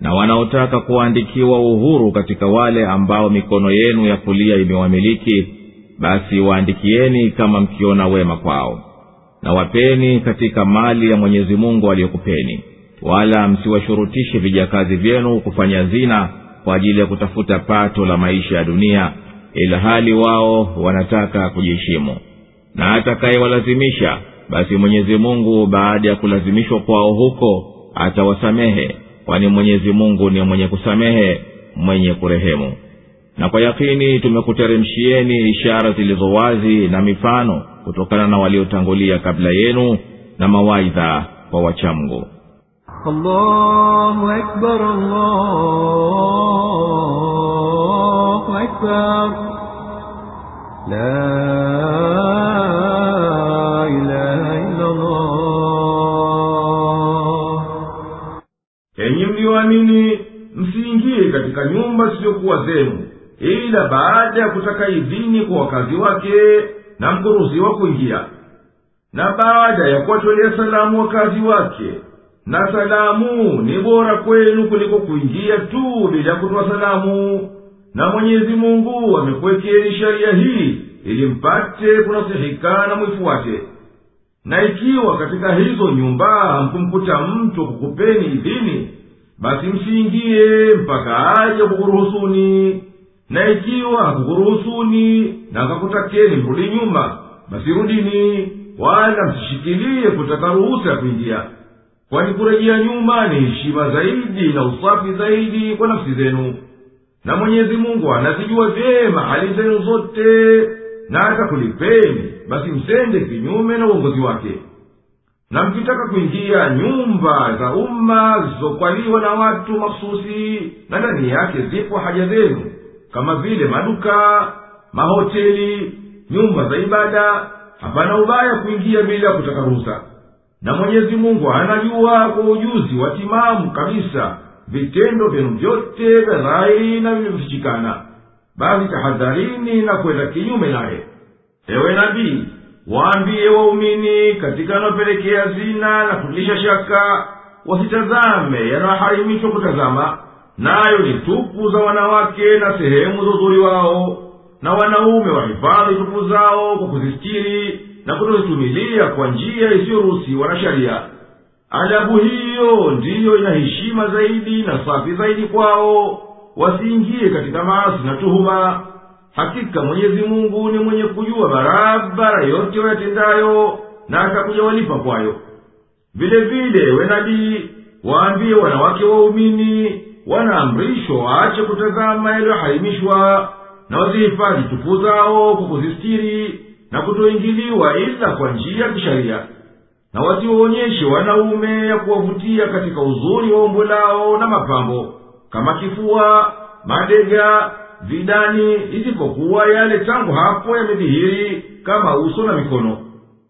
Na wanaotaka kuwaandikiwa uhuru katika wale ambao mikono yenu ya kulia imewamiliki basi waandikieni kama mkiona wema kwao na wapeni katika mali ya mwenyezi mungu aliyokupeni wala msiwashurutishe vijakazi vyenu kufanya zina kwa ajili ya kutafuta pato la maisha ya dunia ila hali wao wanataka kujiheshimu. Na atakayewalazimisha basi mwenyezi mungu baada ya kulazimishwa kwao huko atawasamehe kwani mwenyezi mungu ni mwenye kusamehe mwenye kurehemu na kwa yakini tumekuteremshieni ishara zilizo wazi na mifano kutokana na waliotangulia kabla yenu na mawaidha kwa wachamgo Enyi mliyoamini msiingie katika nyumba zisizokuwa zenu ila baada ya kutaka idhini kwa wakazi wake na mkuruhusiwa kuingia. Na baada ya kuwatolea salamu wakazi wake. Na salamu ni bora kwenu kuliko kuingia tu bila kutoa salamu. Na mwenyezi mungu amekuwekeni sharia hii ili mpate kunasihika na mwifuate. Na ikiwa katika hizo nyumba hamkumkuta mtu kukupeni idhini basi msiingie mpaka aje kukuruhusuni na ikiwa hakukuruhusuni na akakutakeni mrudi nyuma basi rudini wala msishikilie kutaka ruhusa ya kuingia. Kwani kurejea nyuma ni heshima zaidi na usafi zaidi kwa nafsi zenu. Na mwenyezi mungu anazijua vyema hali zenu zote na atakulipeni basi msende kinyume na uongozi wake. Na mkitaka kuingia nyumba za umma zizokwaliwa na watu makhususi na ndani yake zipo haja zenu kama vile maduka mahoteli nyumba za ibada hapana ubaya kuingia bila kutaka ruhusa. Na mwenyezi mungu anajua kwa ujuzi wa timamu kabisa vitendo vyenu vyote vya dhahiri na vilivyofichikana basi tahadharini na kwenda kinyume naye. Ewe nabii waambiye waumini katika yanayopelekea zina na kutilisha shaka wasitazame yanayoharimishwa kutazama nayo ni tupu za wanawake na sehemu za uzuri wao na wanaume wahifadhi tupu zao kwa kuzistiri na kutozitumilia kwa njia isiyoruhusiwa na sharia. Adabu hiyo ndiyo ina heshima zaidi na safi zaidi kwao wasiingie katika maasi na tuhuma. Hakika mwenyezi mungu ni mwenye kujua barabara yote wayatendayo na atakuja walipa kwayo. Vile vile we nabii waambie wanawake waumini wanaamrishwa waache kutazama yaliyoharimishwa na wazihifadhi tupu zao kwa kuzistiri na kutoingiliwa ila kwa njia ya kisharia na wasiwaonyeshe wanaume ya kuwavutia katika uzuri wa umbo lao na mapambo kama kifua madega vidani isipokuwa yale tangu hapo yamedhihiri kama uso na mikono.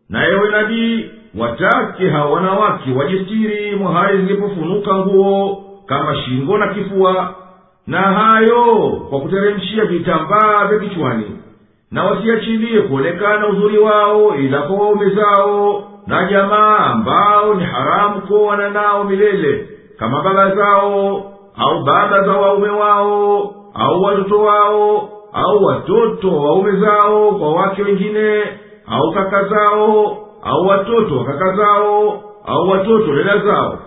Na ewe nabii watake hawa wanawake wajistiri mwahali zilipofunuka nguo kama shingo na kifua. Na hayo kwa kuteremshia vitambaa vya kichwani na wasiachilie kuonekana uzuri wao ila kwa waume zao na jamaa ambao ni haramu kuoana nao milele kama baba zao au baba za waume wao au watoto wao au watoto wa waume zao kwa wake wengine au kaka zao au watoto wa kaka zao au watoto dada zao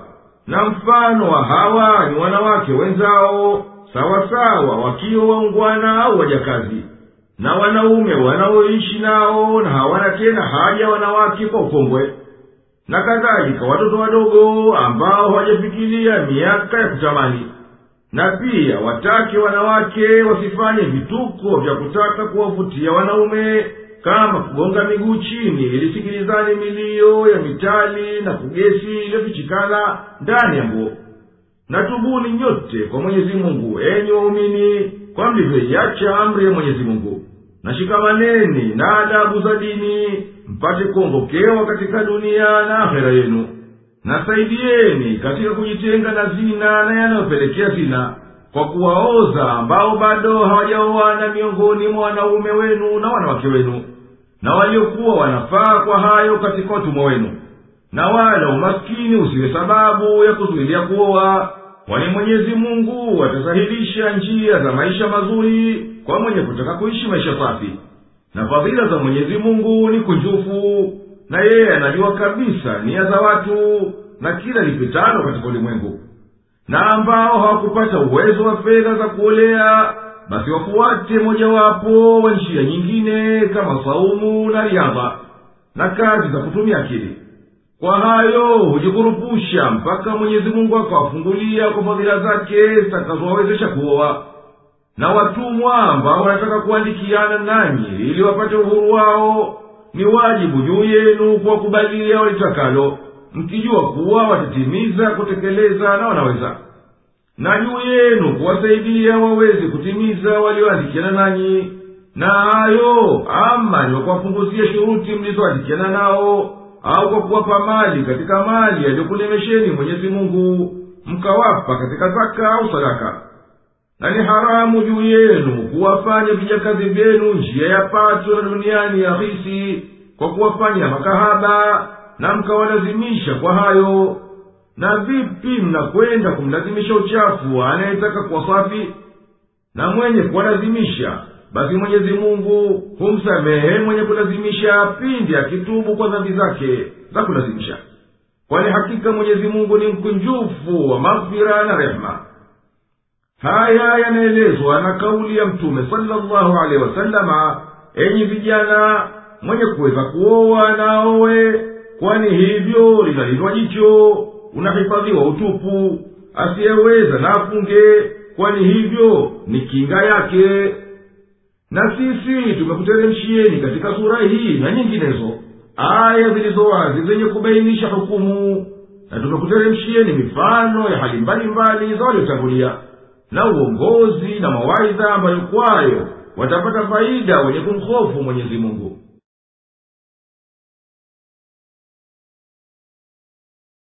na mfano wa hawa ni wanawake wenzao sawasawa wakiwa waungwana au wajakazi na wanaume wanaoishi nao na hawana tena haja wanawake kwa ukongwe na kadhalika watoto wadogo ambao hawajafikiria miaka ya kutamani. Na pia watake wanawake wasifanye vituko vya kutaka kuwavutia wanaume kama kugonga miguu chini ilisikilizani milio ya mitali na kugesi iliyofichikana ndani ya nguo. Na nyote kwa mwenyezi mungu enyi waumini kwa mlivyoiacha amri ya mwenyezi mungu. Na na adabu za dini mpate kuongokewa katika dunia na akhera yenu. Na saidieni katika kujitenga na zina na yanayopelekea zina kwa kuwaoza ambao bado hawajaoana miongoni mwa wanaume wenu na wanawake wenu na waliokuwa wanafaa kwa hayo katika watumwa wenu na wala umaskini usiwe sababu ya kuzuilia kuoa kwani mwenyezi mungu atasahilisha njia za maisha mazuri kwa mwenye kutaka kuishi maisha safi. Na fadhila za mwenyezi mungu ni kunjufu na yeye anajua kabisa nia za watu na kila lipitalo katika ulimwengu na ambao hawakupata uwezo wa fedha za kuolea basi wafuate mojawapo wa njia nyingine kama saumu na riadha na kazi za kutumia akili. Kwa hayo hujikurupusha mpaka mwenyezi mungu akawafungulia kwa fadhila zake zitakazowawezesha kuoa. Na watumwa ambao wanataka kuandikiana nanyi ili wapate uhuru wao ni wajibu juu yenu kuwakubalia walitakalo mkijua kuwa watatimiza kutekeleza na wanaweza. Na juu yenu kuwasaidia waweze kutimiza walioandikiana nanyi. Na hayo ama ni wakuwapunguzia shuruti mlizoandikiana nao au kwa kuwapa mali katika mali yaliyokulemesheni mwenyezi mungu mkawapa katika zaka au sadaka. Na ni haramu juu yenu kuwafanya vijakazi vyenu njia ya pato na duniani ya hisi kwa kuwafanya makahaba na mkawalazimisha kwa hayo. Na vipi mnakwenda kumlazimisha uchafu anayetaka kuwa safi? Na mwenye kuwalazimisha basi mwenyezi mungu humsamehe mwenye kulazimisha pindi akitubu kwa dhambi zake za kulazimisha. Kwani hakika mwenyezi mungu ni mkunjufu wa maghfira na rehema haya yanaelezwa na kauli ya mtume salllahu alehi wasalama enyi vijana mwenye kuweza kuoa na aowe kwani hivyo linalindwa jicho unahifadhiwa utupu. Asiyeweza na afunge kwani hivyo ni kinga yake. Na sisi tumekuteremshieni katika sura hii na nyinginezo aya zilizo wazi zenye kubainisha hukumu na tumekuteremshieni mifano ya hali mbalimbali za waliotangulia na uongozi na mawaidha ambayo kwayo watapata faida wenye kumhofu mwenyezi mungu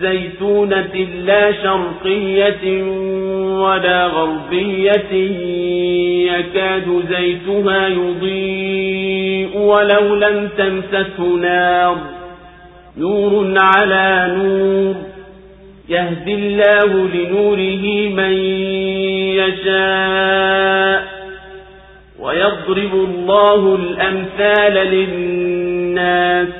زيتونة لا شرقية ولا غربية يكاد زيتها يضيء ولو لم تمسسه نار. نور على نور يهدي الله لنوره من يشاء ويضرب الله الأمثال للناس.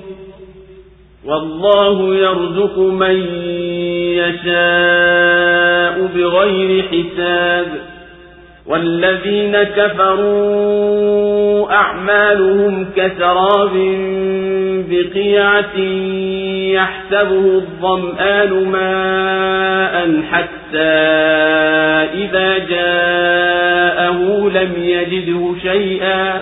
والله يرزق من يشاء بغير حساب. والذين كفروا أعمالهم كسراب بقيعة يحسبه الظمآن ماء حتى إذا جاءه لم يجده شيئا.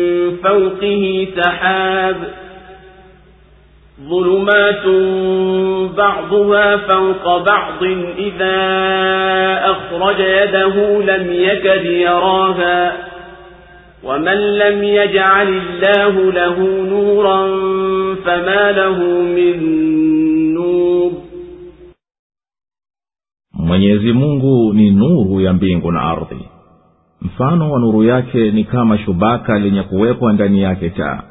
فوقه سحاب ظلمات بعضها فوق بعض إذا أخرج يده لم يكد يراها ومن لم يجعل الله له نورا فما له من نور. Mwenyezi mungu ni nuru ya mbingu na ardhi. Mfano wa nuru yake ni kama shubaka lenye kuwekwa ndani yake taa.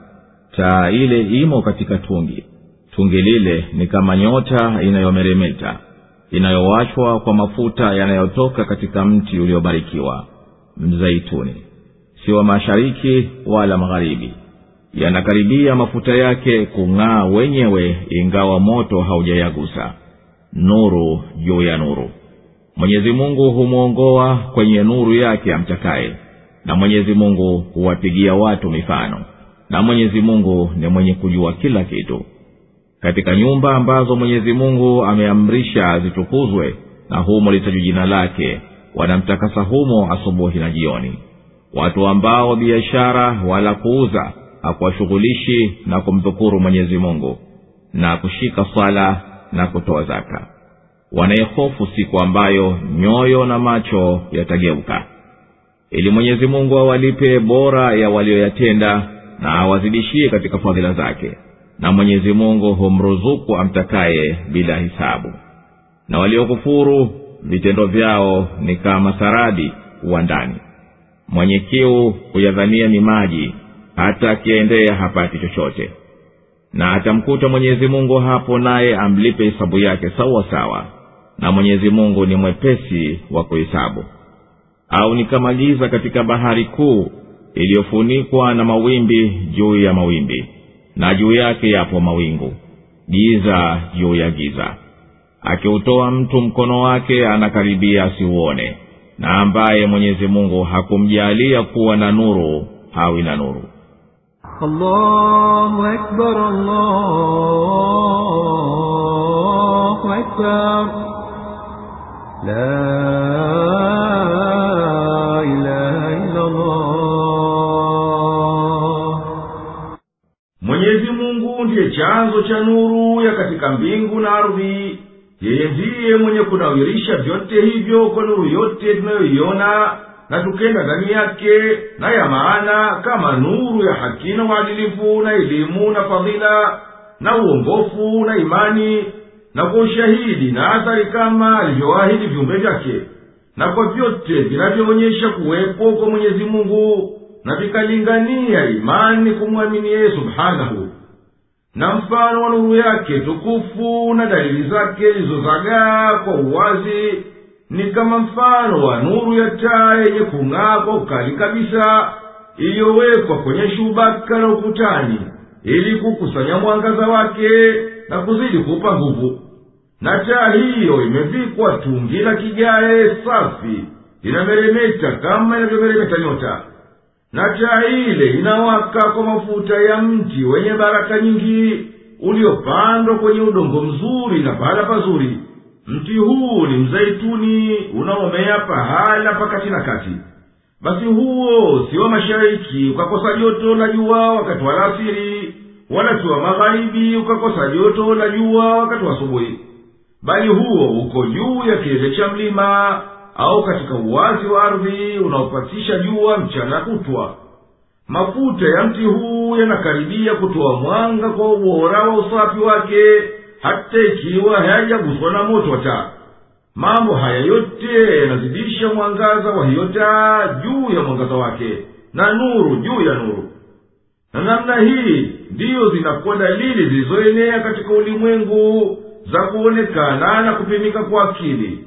Taa ile imo katika tungi. Tungi lile ni kama nyota inayomeremeta inayowashwa kwa mafuta yanayotoka katika mti uliobarikiwa. Mzaituni si wa mashariki wala magharibi. Yanakaribia mafuta yake kung'aa wenyewe ingawa moto haujayagusa. Nuru juu ya nuru mwenyezi mungu humwongoa kwenye nuru yake amtakaye na mwenyezi mungu huwapigia watu mifano na mwenyezi mungu ni mwenye kujua kila kitu. Katika nyumba ambazo mwenyezi mungu ameamrisha zitukuzwe na humo litajwa jina lake wanamtakasa humo asubuhi na jioni. Watu ambao biashara wala kuuza hakuwashughulishi na kumdhukuru mwenyezi mungu na kushika swala na kutoa zaka wanayehofu siku ambayo nyoyo na macho yatageuka. Ili mwenyezi mungu awalipe bora ya walioyatenda na awazidishie katika fadhila zake. Na mwenyezi mungu humruzuku amtakaye bila hisabu. Na waliokufuru vitendo vyao ni kama saradi uwandani mwenye kiu huyadhania ni maji hata akiendea hapati chochote. Na atamkuta mwenyezi mungu hapo naye amlipe hisabu yake sawa sawa na mwenyezi mungu ni mwepesi wa kuhesabu. Au ni giza katika bahari kuu iliyofunikwa na mawimbi juu ya mawimbi na juu yake yapo mawingu. Giza juu ya giza. Akiutoa mtu mkono wake anakaribia asiuone na ambaye mwenyezi mungu hakumjaalia kuwa na nuru hawi na nuru. Allahu akbar, Allahu akbar. لا إله إلا الله mwenyezi mungu ndiye chanzo cha nuru ya katika mbingu na ardhi yeye ndiye mwenye kunawirisha vyote hivyo kwa nuru yote tunayoiona na tukenda ndani yake na ya maana kama nuru ya haki na uadilifu na elimu na fadhila na uongofu na imani na kwa ushahidi na athari kama alivyoahidi viumbe vyake na kwa vyote vinavyoonyesha kuwepo kwa mwenyezi mungu na vikalingania imani kumwamini yeye subhanahu na mfano wa nuru yake tukufu na dalili zake zilizozagaa kwa uwazi ni kama mfano wa nuru ya taa yenye kung'aa kwa ukali kabisa iliyowekwa kwenye shubaka la ukutani ili kukusanya mwangaza wake na kuzidi kupa nguvu. Na taa hiyo imevikwa tungi la kigae safi linameremeta kama inavyomeremeta nyota. Na taa ile inawaka kwa mafuta ya mti wenye baraka nyingi uliopandwa kwenye udongo mzuri na pahala pazuri. Mti huu ni mzaituni unaomea pahala pakati na kati. Basi huo si mashariki ukakosa joto la jua wakati wa alasiri wala si magharibi ukakosa joto la jua wakati wa asubuhi. Bali huo uko juu ya kilele cha mlima au katika uwazi wa ardhi unaopatisha jua mchana kutwa. Mafuta ya mti huu yanakaribia kutoa mwanga kwa ubora wa usafi wake hata ikiwa hayajaguswa na moto taa. Mambo haya yote yanazidisha mwangaza wa hiyo taa juu ya mwangaza wake na nuru juu ya nuru na namna hii ndiyo zinakuwa dalili zilizoenea katika ulimwengu za kuonekana na kupimika kwa akili.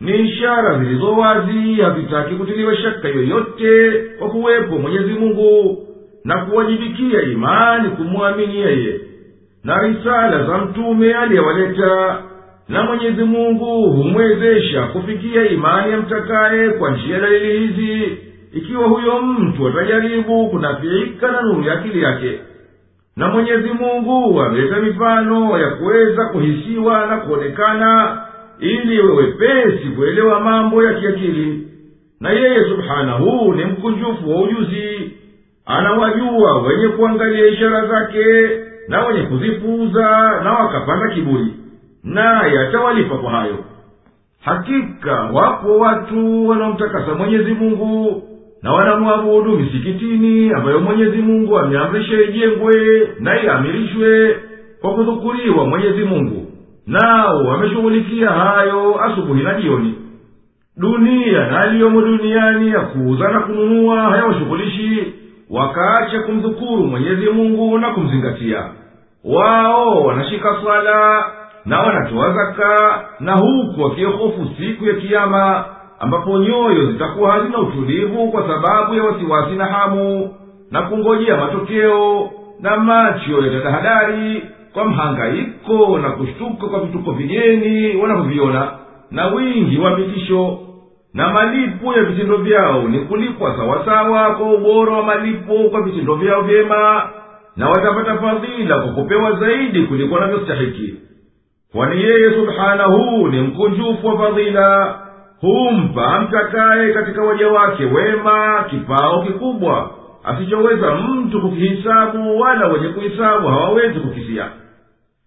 Ni ishara zilizo wazi hazitaki kutiliwa shaka yoyote kwa kuwepo mwenyezi mungu na kuwajibikia imani kumwamini yeye. Na risala za mtume aliyewaleta na mwenyezi mungu humwezesha kufikia imani ya mtakaye kwa njia dalili hizi ikiwa huyo mtu atajaribu kunafiika na nuru ya akili yake na mwenyezi mungu ameleta mifano ya kuweza kuhisiwa na kuonekana ili wepesi kuelewa mambo ya kiakili na yeye subhanahu ni mkunjufu wa ujuzi anawajua wenye kuangalia ishara zake na wenye kuzipuuza na wakapanda kiburi naye atawalipa kwa hayo. Hakika wapo watu wanaomtakasa mwenyezi mungu na wanamwabudu misikitini ambayo mwenyezi mungu ameamrisha ijengwe na iamirishwe kwa kudhukuriwa mwenyezi mungu. Nao wameshughulikia hayo asubuhi na jioni. Dunia na aliyomo duniani ya kuuza na kununua hayawashughulishi. Wakaacha kumdhukuru mwenyezi mungu na kumzingatia. Wao wanashika swala na wanatoa zaka na huku wakihofu siku ya kiama ambapo nyoyo zitakuwa hazina utulivu kwa sababu ya wasiwasi na hamu na kungojea matokeo na macho yatadahadari kwa mhangaiko na kushtuka kwa vituko vigeni wanavyoviona na wingi wa vitisho na malipo ya vitendo vyao ni kulipwa sawasawa kwa ubora wa malipo kwa vitendo vyao vyema na watapata fadhila kwa kupewa zaidi kuliko wanavyostahiki. Kwani yeye subhanahu ni mkunjufu wa fadhila humpa mtakaye katika waja wake wema kipao kikubwa. Asichoweza mtu kukihisabu wala wenye kuhisabu hawawezi kukisia.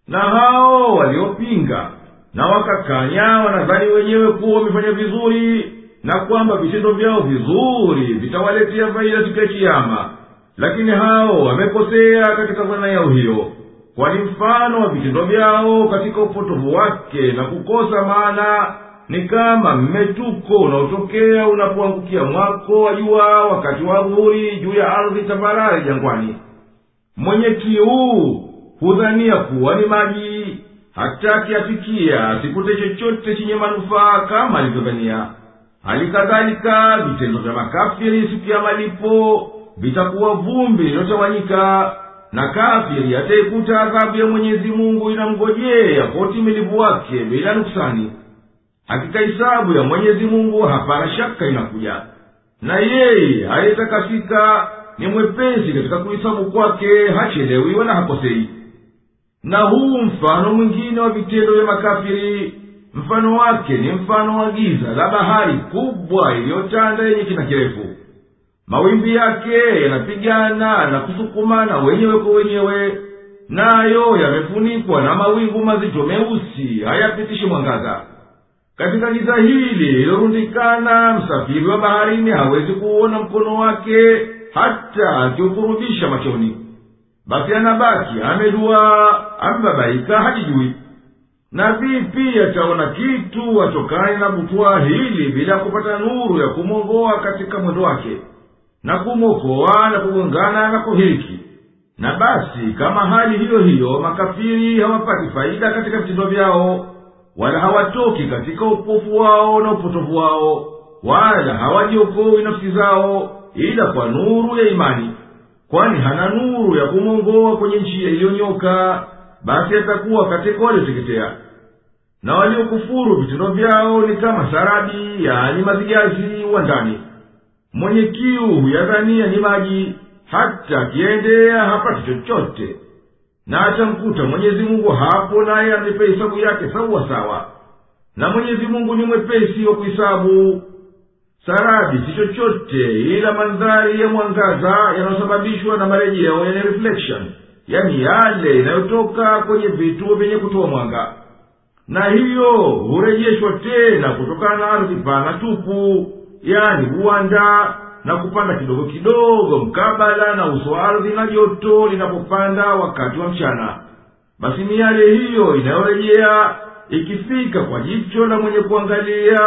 Na hao waliopinga na wakakanya wanadhani wenyewe kuwa wamefanya vizuri na kwamba vitendo vyao vizuri vitawaletea faida siku ya kiama lakini hao wamekosea katika dhana yao hiyo kwani mfano wa vitendo vyao katika upotovu wake na kukosa maana ni kama mmetuko unaotokea unapoangukia mwako wa jua wakati wa dhuhuri juu ya ardhi tambarare jangwani. Mwenye kiu hudhania kuwa ni maji hata akiafikia asikute chochote chenye manufaa kama alivyodhania. Hali kadhalika vitendo vya makafiri siku ya malipo vitakuwa vumbi lilotawanyika na kafiri ataikuta adhabu ya mwenyezi mungu inamngojea kwa utimilivu wake bila nuksani hakika hisabu ya mwenyezi mungu hapana shaka inakuja. Na yeye aliyetakasika ni mwepesi katika kuhisabu kwake hachelewi wala hakosei. Na huu mfano mwingine wa vitendo vya makafiri mfano wake ni mfano wa giza la bahari kubwa iliyotanda yenye kina kirefu. Mawimbi yake yanapigana na kusukumana wenyewe kwa wenyewe nayo yamefunikwa na mawingu mazito meusi hayapitishi mwangaza katika giza hili lililorundikana msafiri wa baharini hawezi kuona mkono wake hata akiukurubisha machoni. Basi anabaki ameduaa amebabaika hajijui. Na vipi ataona kitu atokane na butwaa hili bila kupata nuru ya kumwongoa katika mwendo wake na kumwokoa na kugongana na kuhiriki. Na basi kama hali hiyo hiyo makafiri hawapati faida katika vitendo vyao wala hawatoki katika upofu wao na upotovu wao wala hawajiokowi nafsi zao ila kwa nuru ya imani kwani hana nuru ya kumwongoa kwenye njia iliyonyoka basi atakuwa katika walioteketea. Na waliokufuru vitendo vyao ni kama sarabi yani mazigazi uwandani mwenye kiu huyadhania ni maji hata akiendea hapati chochote na atamkuta mwenyezi mungu hapo naye amlipe hesabu yake sawa sawa. Na mwenyezi mungu ni mwepesi wa kuhisabu sarabi si chochote ila mandhari ya mwangaza yanayosababishwa na marejeo yani reflection yani yale inayotoka kwenye vitu vyenye kutoa mwanga. Na hiyo hurejeshwa tena kutokana na ardhi pana tupu yani huanda na kupanda kidogo kidogo mkabala na uso ardhi na joto linapopanda wakati wa mchana. Basi miale hiyo inayorejea ikifika kwa jicho la mwenye kuangalia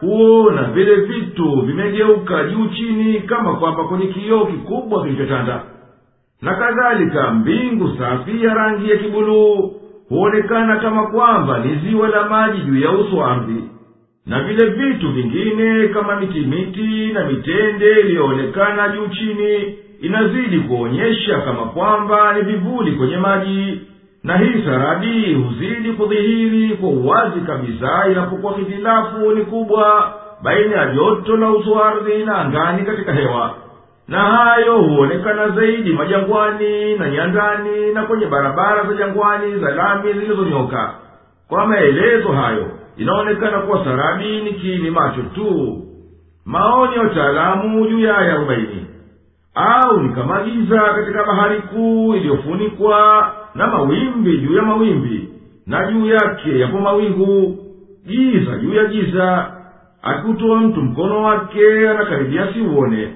huona vile vitu vimegeuka juu chini kama kwamba kwenye kioo kikubwa kilichotanda. Na kadhalika mbingu safi ya rangi ya kibuluu huonekana kama kwamba ni ziwa la maji juu ya uso ardhi na vile vitu vingine kama mitimiti na mitende iliyoonekana juu chini inazidi kuonyesha kama kwamba ni vivuli kwenye maji. Na hii saradi huzidi kudhihiri kwa uwazi kabisa inapokuwa hitilafu ni kubwa baina ya joto la uso ardhi na angani katika hewa. Na hayo huonekana zaidi majangwani na nyandani na kwenye barabara za jangwani za lami zilizonyoka. Kwa maelezo hayo inaonekana kuwa sarabi ni macho tu. Maoni ya wataalamu juu ya aya arobaini. Au ni kama giza katika bahari kuu iliyofunikwa na mawimbi juu ya mawimbi na juu yake yapo mawingu. Giza juu ya giza akikutoa mtu mkono wake anakaribia siuone.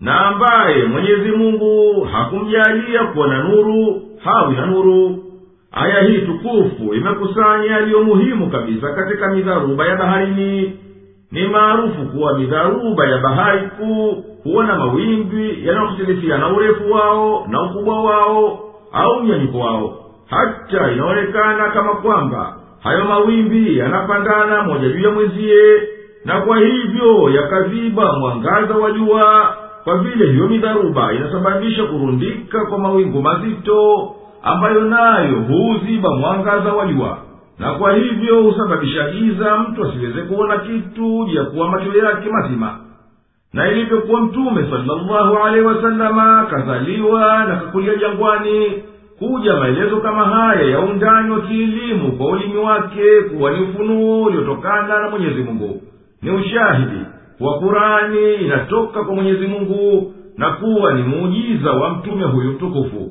Na ambaye mwenyezi mungu hakumjalia kuwa na nuru hawi na nuru aya hii tukufu imekusanya yaliyo muhimu kabisa katika midharuba ya baharini. Ni maarufu kuwa midharuba ya bahari kuu huwa na mawimbi yanayohitilifiana urefu wao na ukubwa wao au mnyanyiko wao. Hata inaonekana kama kwamba hayo mawimbi yanapandana moja juu ya mwenziye na kwa hivyo yakaziba mwangaza wa jua. Kwa vile hiyo midharuba inasababisha kurundika kwa mawingu mazito ambayo nayo huuziba mwangaza wa jua. Na kwa hivyo husababisha giza mtu asiweze kuona kitu ya kuwa macho yake mazima. Na ilivyokuwa mtume salllahu alehi wasalama kazaliwa na kakulia jangwani kuja maelezo kama haya ya undani wa kielimu kwa ulimi wake kuwa ni ufunuo uliotokana na mwenyezi mungu. Ni ushahidi kuwa kurani inatoka kwa mwenyezi mungu na kuwa ni muujiza wa mtume huyu mtukufu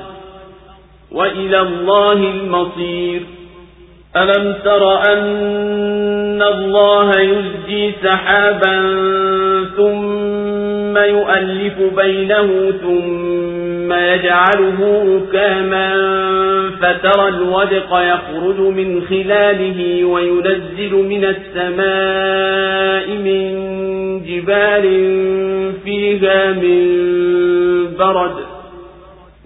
وإلى الله المصير. ألم تر أن الله يزجي سحابا ثم يؤلف بينه ثم يجعله ركاما فترى الودق يخرج من خلاله وينزل من السماء من جبال فيها من برد.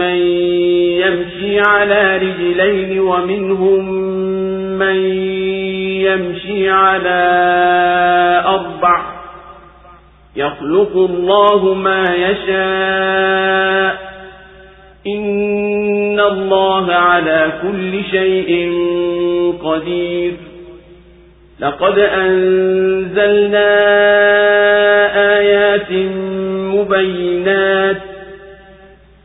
من يمشي على رجلين ومنهم من يمشي على أربع. يخلق الله ما يشاء. إن الله على كل شيء قدير. لقد أنزلنا آيات مبينات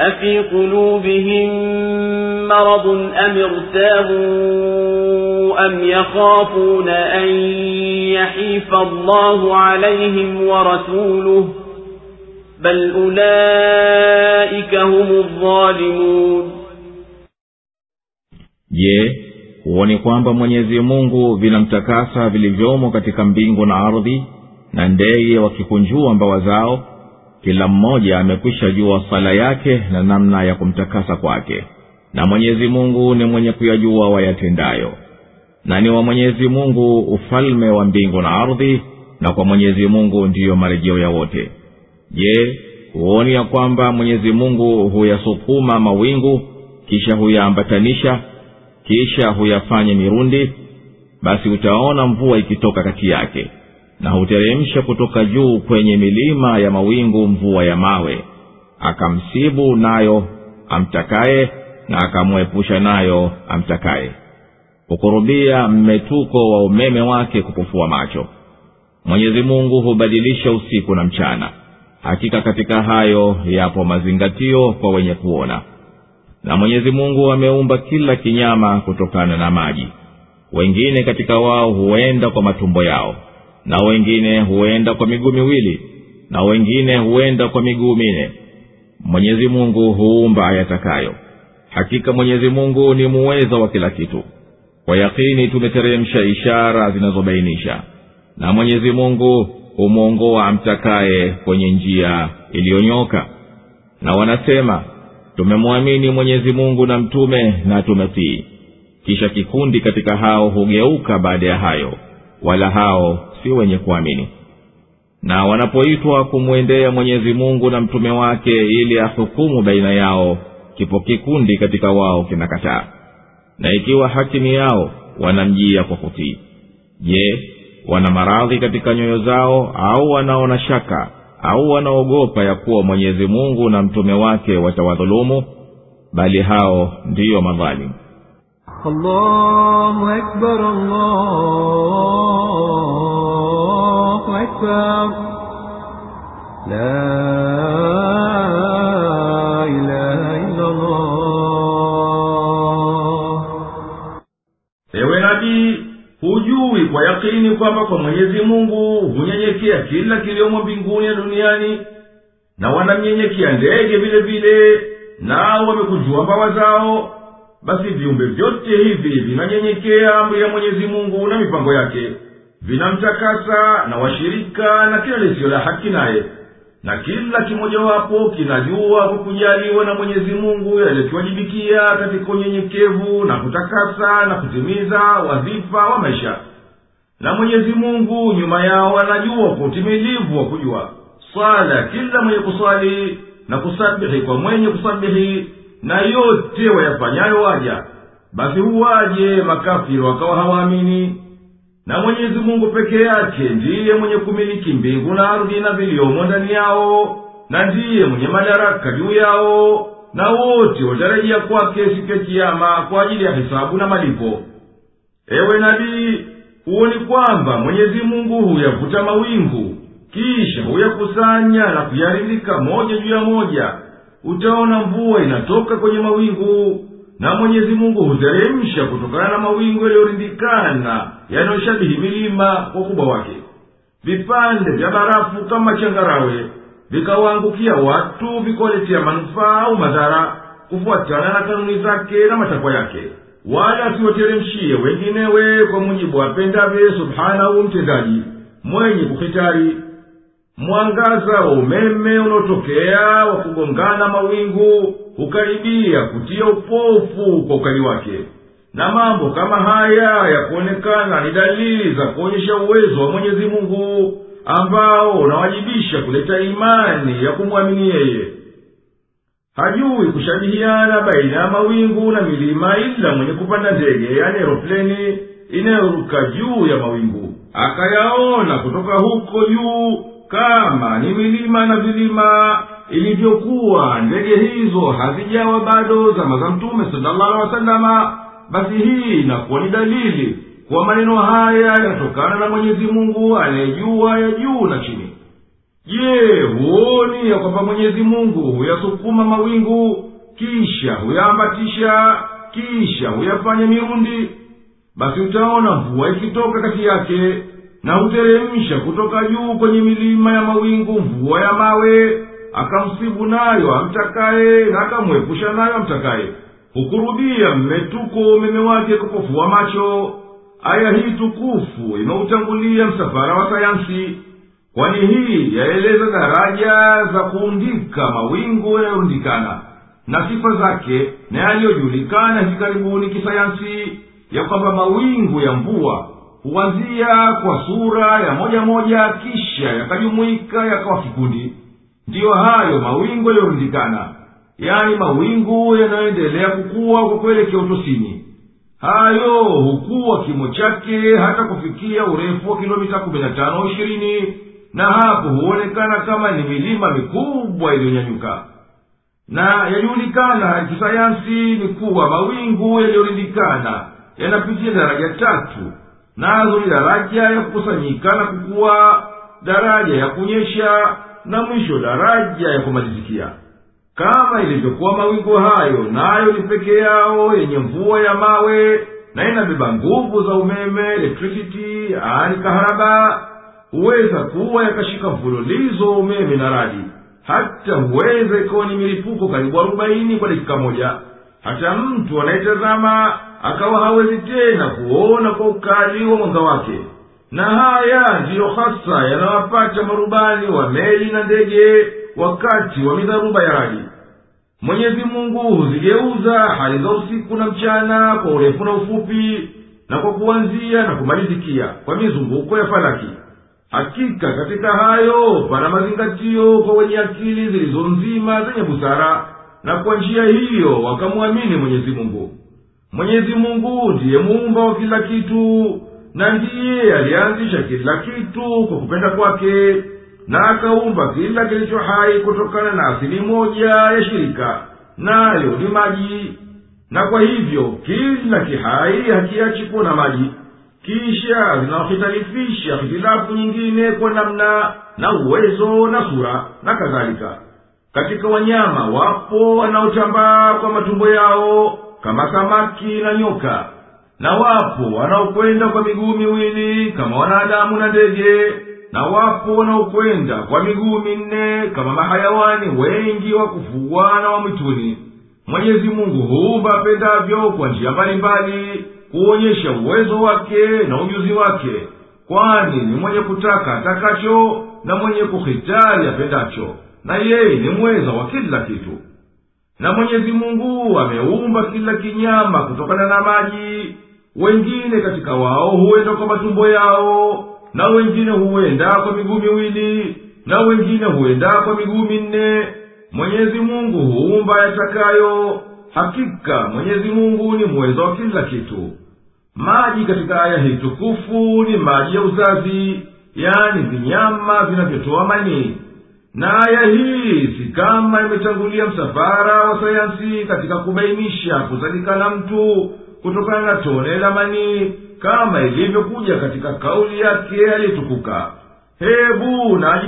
أفي قلوبهم مرض أم ارتابوا أم يخافون أن يحيف الله عليهم ورسوله بل أولئك هم الظالمون je huoni kwamba mwenyezi mungu vinamtakasa vilivyomo katika mbingu na ardhi na ndege wakikunjua mbawa zao kila mmoja amekwisha jua sala yake na namna ya kumtakasa kwake. Na mwenyezi mungu ni mwenye kuyajua wayatendayo. Na ni wa mwenyezi mungu ufalme wa mbingu na ardhi na kwa mwenyezi mungu ndiyo marejeo ya wote. Je huoni ya kwamba mwenyezi mungu huyasukuma mawingu kisha huyaambatanisha kisha huyafanye mirundi? Basi utaona mvua ikitoka kati yake na huteremsha kutoka juu kwenye milima ya mawingu mvua ya mawe. Akamsibu nayo amtakaye na akamwepusha nayo amtakaye. Hukurubia mmetuko wa umeme wake kupofua macho. Mwenyezi mungu hubadilisha usiku na mchana. Hakika katika hayo yapo mazingatio kwa wenye kuona. Na mwenyezi mungu ameumba kila kinyama kutokana na maji. Wengine katika wao huenda kwa matumbo yao na wengine huenda kwa miguu miwili na wengine huenda kwa miguu mine mwenyezi mungu huumba ayatakayo. Hakika mwenyezi mungu ni muweza wa kila kitu. Kwa yakini tumeteremsha ishara zinazobainisha na mwenyezi mungu humwongoa amtakaye kwenye njia iliyonyoka. Na wanasema tumemwamini mwenyezi mungu na mtume na tumetii. Kisha kikundi katika hao hugeuka baada ya hayo wala hao si wenye kuamini. Na wanapoitwa kumwendea mwenyezi mungu na mtume wake ili ahukumu baina yao kipo kikundi katika wao kinakataa. Na ikiwa hakimu yao wanamjia kwa kutii. Je wana maradhi katika nyoyo zao au wanaona shaka au wanaogopa ya kuwa mwenyezi mungu na mtume wake watawadhulumu? Bali hao ndiyo madhalimu. Allahu akbar, allahu أكبر لا إله إلا الله ewe nabii hujui kwa yakini kwamba kwa mwenyezi mungu hunyenyekea kila kiliomo mbinguni na duniani na wanamnyenyekea ndege vile vile nao wamekunjua mbawa zao basi viumbe vyote hivi vinanyenyekea amri ya mwenyezi mungu na mipango yake vinamtakasa na washirika na kila lisio la haki naye. Na kila kimojawapo kinajua kwa kujaliwa na mwenyezi mungu yaliyokiwajibikia katika unyenyekevu na kutakasa na kutimiza wadhifa wa maisha. Na mwenyezi mungu nyuma yao anajua kwa utimilivu wa kujua. Swala kila mwenye kuswali na kusabihi kwa mwenye kusabihi na yote wayafanyayo waja basi huwaje makafiri wakawa hawaamini na mwenyezi mungu peke yake ndiye mwenye kumiliki mbingu na ardhi na viliomo ndani yawo na ndiye mwenye madaraka juu yawo na wote watarajia kwake siku ya kiyama kwa ajili ya hisabu na malipo. Ewe nabii huoni kwamba mwenyezi mungu huyavuta mawingu kisha huyakusanya na kuyarindika moja juu ya moja? Utaona mvua inatoka kwenye mawingu na mwenyezi mungu huteremsha kutokana na mawingu yaliyorindikana yanayoshabihi milima kwa ukubwa wake. Vipande vya barafu kama changarawe vikawaangukia watu vikawaletea manufaa au madhara kufuatana na kanuni zake na matakwa yake. Wala asiwateremshie wenginewe kwa mujibu apendavye subhanahu mtendaji mwenye kuhitari. Mwangaza wa umeme unaotokea wa kugongana mawingu hukaribia kutia upofu kwa ukali wake na mambo kama haya ya kuonekana ni dalili za kuonyesha uwezo wa mwenyezi mungu ambao unawajibisha kuleta imani ya kumwamini yeye. Hajui kushabihiana baina ya mawingu na milima ila mwenye kupanda ndege yani eropleni inayoruka juu ya mawingu. Akayaona kutoka huko juu kama ni milima na vilima ilivyokuwa ndege hizo hazijawa bado zama za mtume salllahu alehi wasalama basi hii inakuwa ni dalili kuwa maneno haya yanatokana na mwenyezi mungu anayejua ya juu na chini. Je huoni ya kwamba mwenyezi mungu huyasukuma mawingu kisha huyaambatisha kisha huyafanya mirundi? Basi utaona mvua ikitoka kati yake na huteremsha kutoka juu kwenye milima ya mawingu mvua ya mawe akamsibu nayo amtakaye na akamwepusha nayo amtakaye hukurudia mmetuko umeme wake kupofua macho. Aya hii tukufu imeutangulia msafara wa sayansi kwani hii yaeleza daraja za kuundika mawingu yanayorundikana na sifa zake na yaliyojulikana hivi kisayansi ya kwamba mawingu ya mvua huanzia kwa sura ya moja moja kisha yakajumuika yakawa kikundi. Ndiyo hayo mawingu yaliyorundikana yani mawingu yanayoendelea kukuwa kwa kuelekea utosini hayo hukuwa kimo chake hata kufikia urefu wa kilomita kumi na tano ishirini na hapo huonekana kama ni milima mikubwa iliyonyanyuka. Na yajulikana kisayansi ni kuwa mawingu yaliyorindikana yanapitia daraja tatu nazo ni daraja ya kukusanyika na kukuwa daraja ya kunyesha na mwisho daraja ya kumalizikia kama ilivyokuwa mawingu hayo nayo ni peke yao yenye mvua ya mawe na inabeba nguvu za umeme electricity ani kaharaba. Huweza kuwa yakashika mfululizo wa umeme na radi. Hata huweza ikawa ni milipuko karibu arobaini kwa dakika moja. Hata mtu anayetazama akawa hawezi tena kuona kwa ukali wa mwanga wake. Na haya ndiyo hasa yanawapata marubani wa meli na ndege wakati wa midharuba ya radi mwenyezi mungu huzigeuza hali za usiku na mchana kwa urefu na ufupi na kwa kuanzia na kumalizikia kwa mizunguko ya falaki. Hakika katika hayo pana mazingatio kwa wenye akili zilizo nzima zenye busara na kwa njia hiyo wakamwamini mwenyezi mungu. Mwenyezi mungu ndiye muumba wa kila kitu na ndiye alianzisha kila kitu kwa kupenda kwake na akaumba kila kilicho hai kutokana na asili moja ya shirika nayo ni maji. Na kwa hivyo kila kihai hakiachi kuwa na maji. Kisha zinahitalifisha hitilafu nyingine kwa namna na uwezo na sura na kadhalika. Katika wanyama wapo wanaotambaa kwa matumbo yao kama samaki na nyoka na wapo wanaokwenda kwa miguu miwili kama wanadamu na ndege na wapo wanaokwenda kwa miguu minne kama mahayawani wengi wa kufugwa wa mwituni. Mwenyezi mungu huumba apendavyo kwa njia mbalimbali kuonyesha uwezo wake na ujuzi wake kwani ni mwenye kutaka atakacho na mwenye kuhitari apendacho na yeye ni mweza wa kila kitu. Na mwenyezi mungu ameumba kila kinyama kutokana na maji wengine katika wao huenda kwa matumbo yao na wengine huenda kwa miguu miwili na wengine huenda kwa miguu minne. Mwenyezi mungu huumba yatakayo. Hakika mwenyezi mungu ni mweza wa kila kitu. Maji katika aya hii tukufu ni maji ya uzazi yani vinyama vinavyotoa manii na aya hii si kama imetangulia msafara wa sayansi katika kubainisha kuzalikana mtu kutokana na tone la manii kama ilivyokuja katika kauli yake aliyetukuka. Hebu na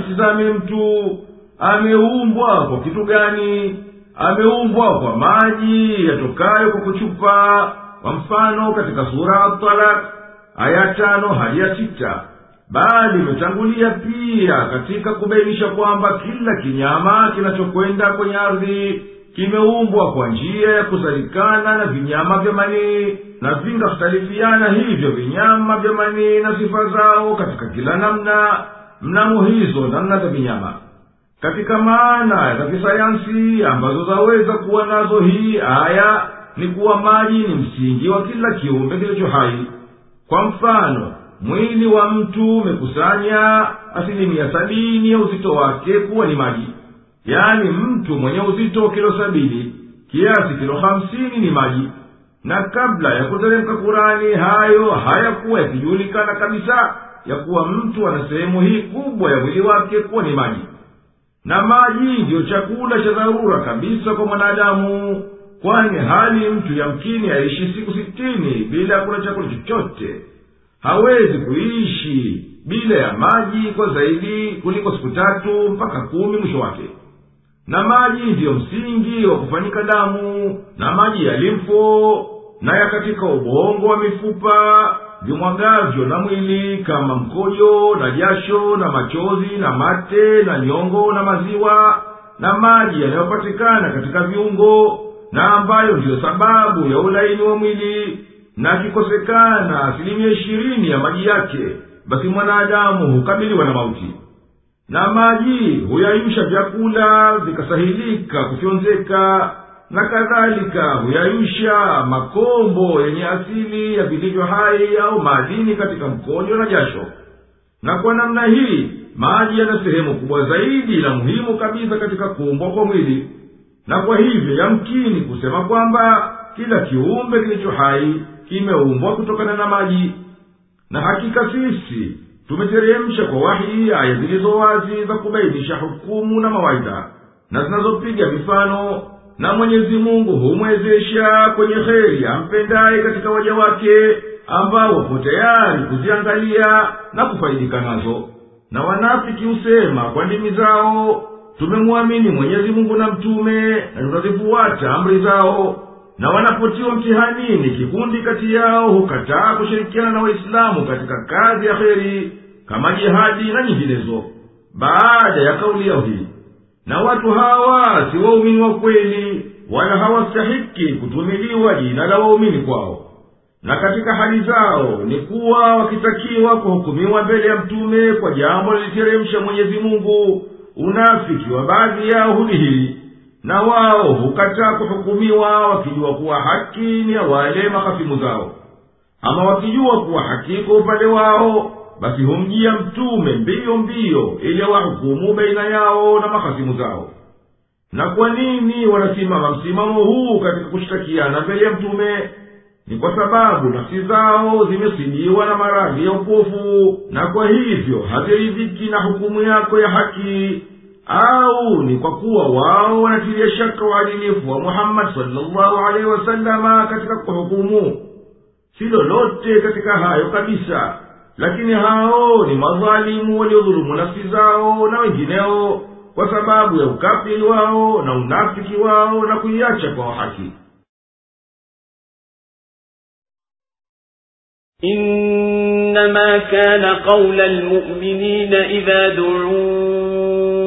mtu ameumbwa kwa kitu gani? Ameumbwa kwa maji yatokayo kwa kuchupa kwa mfano katika sura atalak aya tano hadi ya sita. Bali imetangulia pia katika kubainisha kwamba kila kinyama kinachokwenda kwenye ardhi kimeumbwa kwa njia ya kuzalikana na vinyama vya manii na vingahtalifiana hivyo vinyama vya manii na sifa zao katika kila namna mnamo hizo namna za vinyama. Katika maana za kisayansi ambazo zaweza kuwa nazo hii aya ni kuwa maji ni msingi wa kila kiumbe kilicho hai. Kwa mfano mwili wa mtu umekusanya asilimia sabini ya uzito wake kuwa ni maji yaani mtu mwenye uzito wa kilo sabini kiasi kilo hamsini ni maji. Na kabla ya kuteremka kurani hayo hayakuwa yakijulikana kabisa ya kuwa mtu ana sehemu hii kubwa ya mwili wake kuwa ni maji. Na maji ndiyo chakula cha dharura kabisa kwa mwanadamu kwani hali mtu yamkini aishi siku sitini bila ya kula chakula chochote. Hawezi kuishi bila ya maji kwa zaidi kuliko siku tatu mpaka kumi mwisho wake na maji ndiyo msingi wa kufanyika damu na maji ya limfo na ya katika ubongo wa mifupa vimwagavyo na mwili kama mkojo na jasho na machozi na mate na nyongo na maziwa na maji yanayopatikana katika viungo na ambayo ndiyo sababu ya ulaini wa mwili na akikosekana asilimia ishirini ya maji yake basi mwanadamu hukabiliwa na mauti na maji huyayusha vyakula vikasahilika kufyonzeka na kadhalika. Huyayusha makombo yenye asili ya vilivyo hai au madini katika mkojo na jasho. Na kwa namna hii maji yana sehemu kubwa zaidi na muhimu kabisa katika kuumbwa kwa mwili. Na kwa hivyo yamkini kusema kwamba kila kiumbe kilicho hai kimeumbwa kutokana na maji. Na hakika sisi tumeteremsha kwa wahi aya zilizo wazi za kubainisha hukumu na mawaidha na zinazopiga mifano na mwenyezi mungu humwezesha kwenye kheri ampendaye katika waja wake ambao wapo tayari kuziangalia na kufaidika nazo. Na wanafiki husema kwa ndimi zao tumemwamini mwenyezi mungu na mtume na tutazifuata amri zao na wanapotiwa mtihanini kikundi kati yao hukataa kushirikiana na waislamu katika kazi ya kheri kama jihadi na nyinginezo. Baada ya kauli yao hii na watu hawa si waumini wa kweli wala hawastahiki kutumiliwa jina la waumini kwao. Na katika hali zao ni kuwa wakitakiwa kuhukumiwa mbele ya mtume kwa jambo liliteremsha mwenyezi mungu unafiki wa baadhi yao hudihili na wao hukataa kuhukumiwa wakijua kuwa haki ni ya wale mahasimu zao. Ama wakijua kuwa haki kwa upande wao basi humjia mtume mbio mbio ili awahukumu baina yao na mahasimu zao. Na kwa nini wanasimama msimamo huu katika kushtakiana mbele ya mtume? Ni kwa sababu nafsi zao zimesiliwa na maradhi ya upofu na kwa hivyo haziridhiki na hukumu yako ya haki au ni kwa kuwa wao wanatilia shaka uadilifu wa muhammadi salllahu alaihi wasalama katika kuhukumu si lolote katika hayo kabisa lakini hao ni madhalimu waliodhulumu nafsi zao na wengineo kwa sababu ya ukafiri wao na unafiki wao na kuiacha kwa haki إنما كان قول المؤمنين إذا دعوا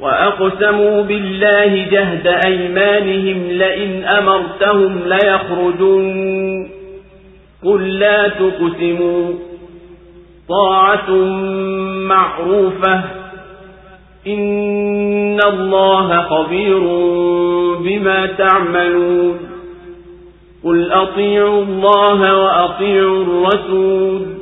وأقسموا بالله جهد أيمانهم لئن أمرتهم ليخرجن قل لا تقسموا. طاعة معروفة. إن الله خبير بما تعملون. قل أطيعوا الله وأطيعوا الرسول.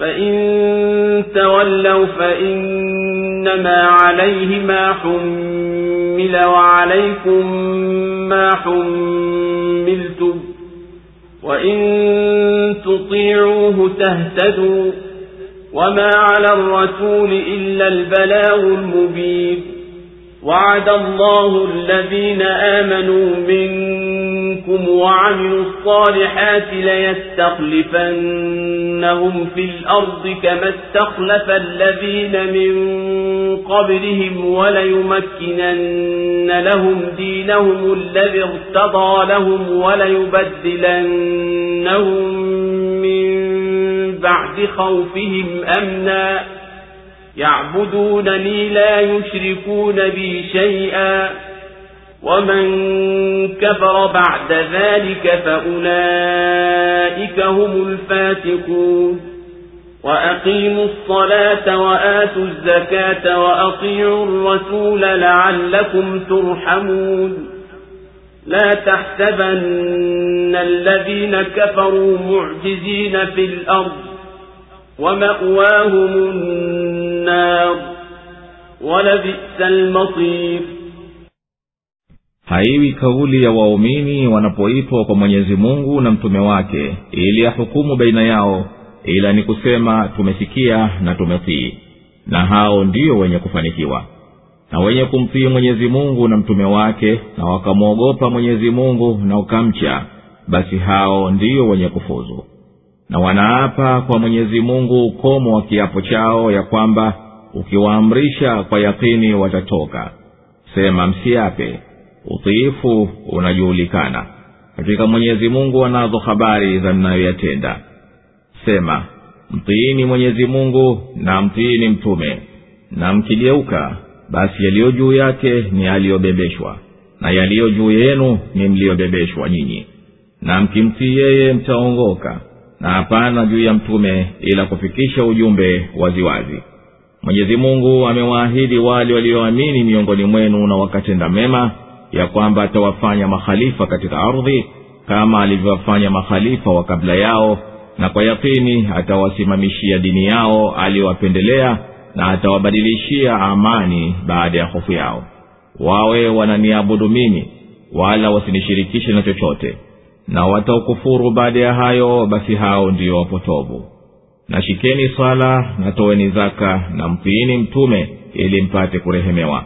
فإن تولوا فإنما عليه ما حمل وعليكم ما حملتم وإن تطيعوه تهتدوا وما على الرسول إلا البلاغ المبين وعد الله الذين آمنوا منكم وعملوا الصالحات ليستخلفنهم في الأرض كما استخلف الذين من قبلهم وليمكنن لهم دينهم الذي ارتضى لهم وليبدلنهم من بعد خوفهم أمنا. يعبدونني لا يشركون بي شيئا. ومن كفر بعد ذلك فأولئك هم الفاتقون وأقيموا الصلاة وآتوا الزكاة وأطيعوا الرسول لعلكم ترحمون لا تحسبن الذين كفروا معجزين في الأرض ومأواهم النار ولبئس المصير haiwi kauli ya waumini wanapoitwa kwa mwenyezi mungu na mtume wake ili yahukumu baina yao ila ni kusema tumesikia na tumetii. Na hao ndio wenye kufanikiwa. Na wenye kumtii mwenyezi mungu na mtume wake na wakamwogopa mwenyezi mungu na ukamcha basi hao ndio wenye kufuzu. Na wanaapa kwa mwenyezi mungu ukomo wa kiapo chao ya kwamba ukiwaamrisha kwa yakini watatoka. Sema msiape utiifu unajuulikana katika mwenyezi mungu anazo habari za mnayoyatenda sema mtiini mwenyezi mungu na mtiini mtume na mkigeuka basi yaliyo juu yake ni aliyobebeshwa na yaliyo juu yenu ni mliyobebeshwa nyinyi. Na mkimtii yeye mtaongoka na hapana juu ya mtume ila kufikisha ujumbe waziwazi. Mwenyezi mungu amewaahidi wale walioamini miongoni mwenu na wakatenda mema ya kwamba atawafanya makhalifa katika ardhi kama alivyowafanya makhalifa wa kabla yao na kwa yakini atawasimamishia dini yao aliyowapendelea na atawabadilishia amani baada ya hofu yao. Wawe wananiabudu mimi wala wasinishirikishe na chochote na wataukufuru baada ya hayo basi hao ndiyo wapotovu. Na shikeni swala na zaka na mtiini mtume ili mpate kurehemewa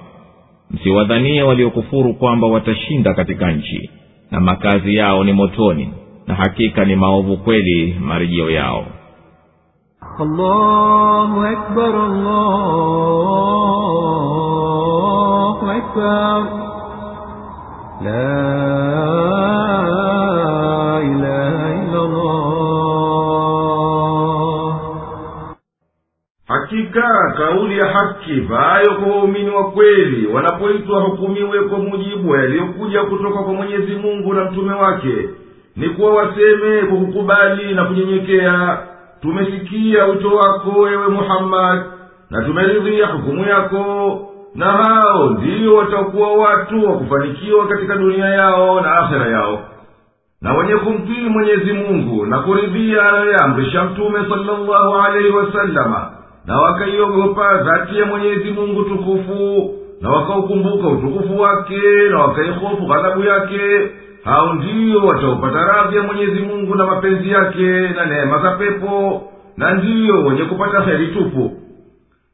msiwadhanie waliokufuru kwamba watashinda katika nchi na makazi yao ni motoni na hakika ni maovu kweli marejio yao allahu akbar, allahu akbar. La hakika kauli ya haki vayo kwa waumini wa kweli wanapoitwa hukumiwe kwa mujibu yaliyokuja kutoka kwa mwenyezi mungu na mtume wake ni kuwa waseme kwa kukubali na kunyenyekea tumesikia wito wako ewe muhammadi na tumeridhia hukumu yako na hao ndiyo watakuwa watu wa kufanikiwa katika dunia yao na akhera yao. Na wenye kumtii mwenyezi mungu na kuridhia anayoyamrisha mtume salllahu alaihi wasalama na wakaiogopa dhati ya mwenyezi mungu tukufu na wakaukumbuka utukufu wake na wakaihofu ghadhabu yake hao ndiyo wataupata radhi ya mwenyezi mungu na mapenzi yake na neema za pepo na ndiyo wenye kupata heri tupu.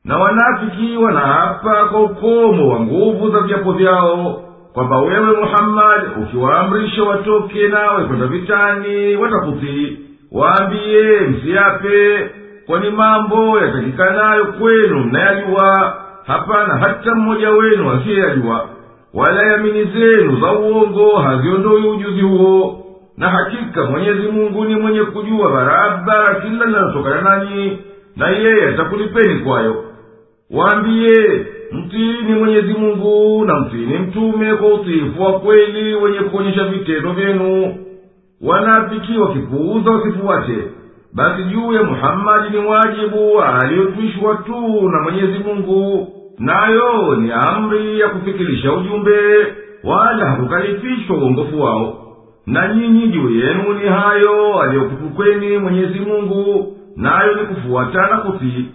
Na wanafiki wanaapa kwa ukomo wa nguvu za viapo vyao kwamba wewe muhammadi ukiwaamrisha watoke nawe kwenda vitani watakutii. Waambiye msiape kwani mambo yatakikanayo kwenu mnayajua? Hapana hata mmoja wenu asiyeyajua. Wala yamini zenu za uongo haziondoi ujuzi huo. Na hakika mwenyezi mungu ni mwenye kujua barabara kila linalotokana nanyi na yeye atakulipeni kwayo. Waambiye mtiini mwenyezi mungu na mtiini mtume kwa utiifu wa kweli wenye kuonyesha vitendo vyenu. Wanafiki wakipuuza wasifuate basi juu ya muhammadi ni wajibu aliyotwishwa tu na mwenyezi mungu. Nayo ni amri ya kufikirisha ujumbe wala hakukalifishwa uongofu wao. Na nyinyi juu yenu ni hayo aliyokutukweni mwenyezi mungu nayo ni kufuatana kutii.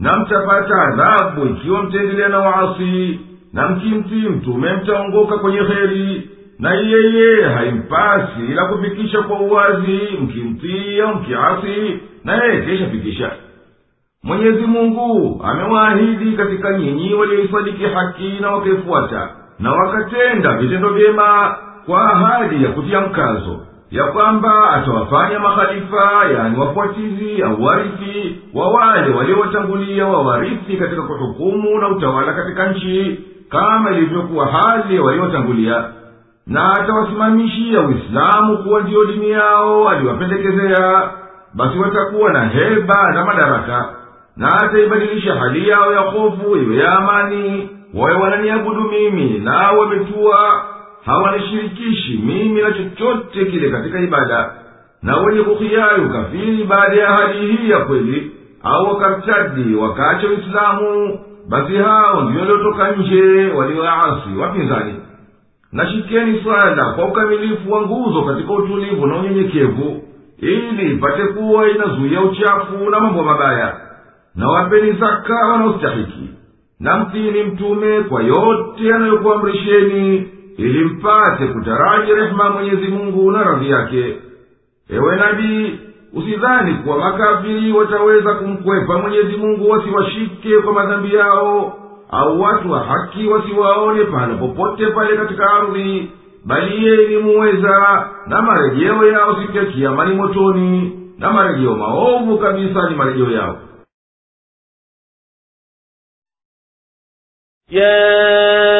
Na mtapata adhabu ikiwa mtaendelea na waasi na mkimtii mtume mtaongoka kwenye heri na yeye haimpasi ila kufikisha kwa uwazi mkimtii au mkiasi naye keshafikisha mwenyezi mungu amewaahidi katika nyinyi walioisadiki haki na wakaifuata na wakatenda vitendo vyema kwa ahadi ya kutia mkazo ya kwamba atawafanya makhalifa yani wafuatizi au warithi wa wale waliowatangulia wawarithi katika kuhukumu na utawala katika nchi kama ilivyokuwa hali waliotangulia na atawasimamishia uislamu kuwa ndiyo dini yao aliwapendekezea basi watakuwa na heba na madaraka. Na ataibadilisha hali yao ya hofu iwe ya amani. Wawe wananiabudu mimi nao wametua. Hawanishirikishi mimi na chochote kile katika ibada. Na wenye kuhiari ukafiri baada ya hali hii ya kweli au wakartadi wakaacha uislamu basi hao ndio waliotoka nje walioasi wapinzani na shikeni swala kwa ukamilifu wa nguzo katika utulivu na unyenyekevu ili ipate kuwa inazuia uchafu na mambo mabaya. Na wapeni zaka wanaostahiki na mtini mtume kwa yote anayokuamrisheni ili mpate kutaraji rehema ya mwenyezi mungu na radhi yake. Ewe nabii usidhani kuwa makafiri wataweza kumkwepa mwenyezi mungu wasiwashike kwa madhambi yao au watu wa haki wasiwaone pahala popote pale katika ardhi bali yeye muweza na marejeo yao siku ya motoni na marejeo maovu kabisa ni marejeo yao. يا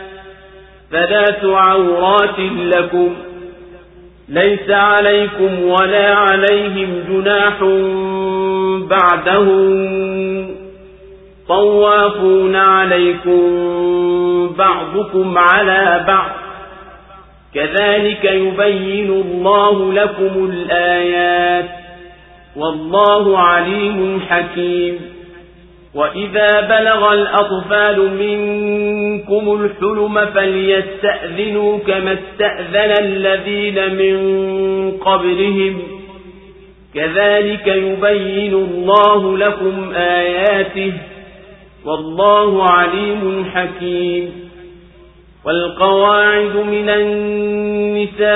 ثلاث عورات لكم ليس عليكم ولا عليهم جناح بعدهم طوافون عليكم بعضكم على بعض كذلك يبين الله لكم الآيات والله عليم حكيم وإذا بلغ الأطفال منكم الحلم فليستأذنوا كما استأذن الذين من قبلهم كذلك يبين الله لكم آياته والله عليم حكيم والقواعد من النساء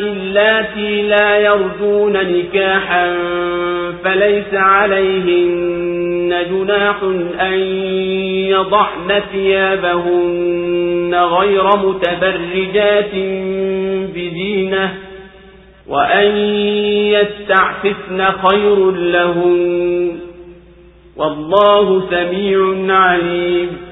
اللاتي لا يرجون نكاحا فليس عليهن جناح أن يضعن ثيابهن غير متبرجات بزينة وأن يستعففن خير لهن والله سميع عليم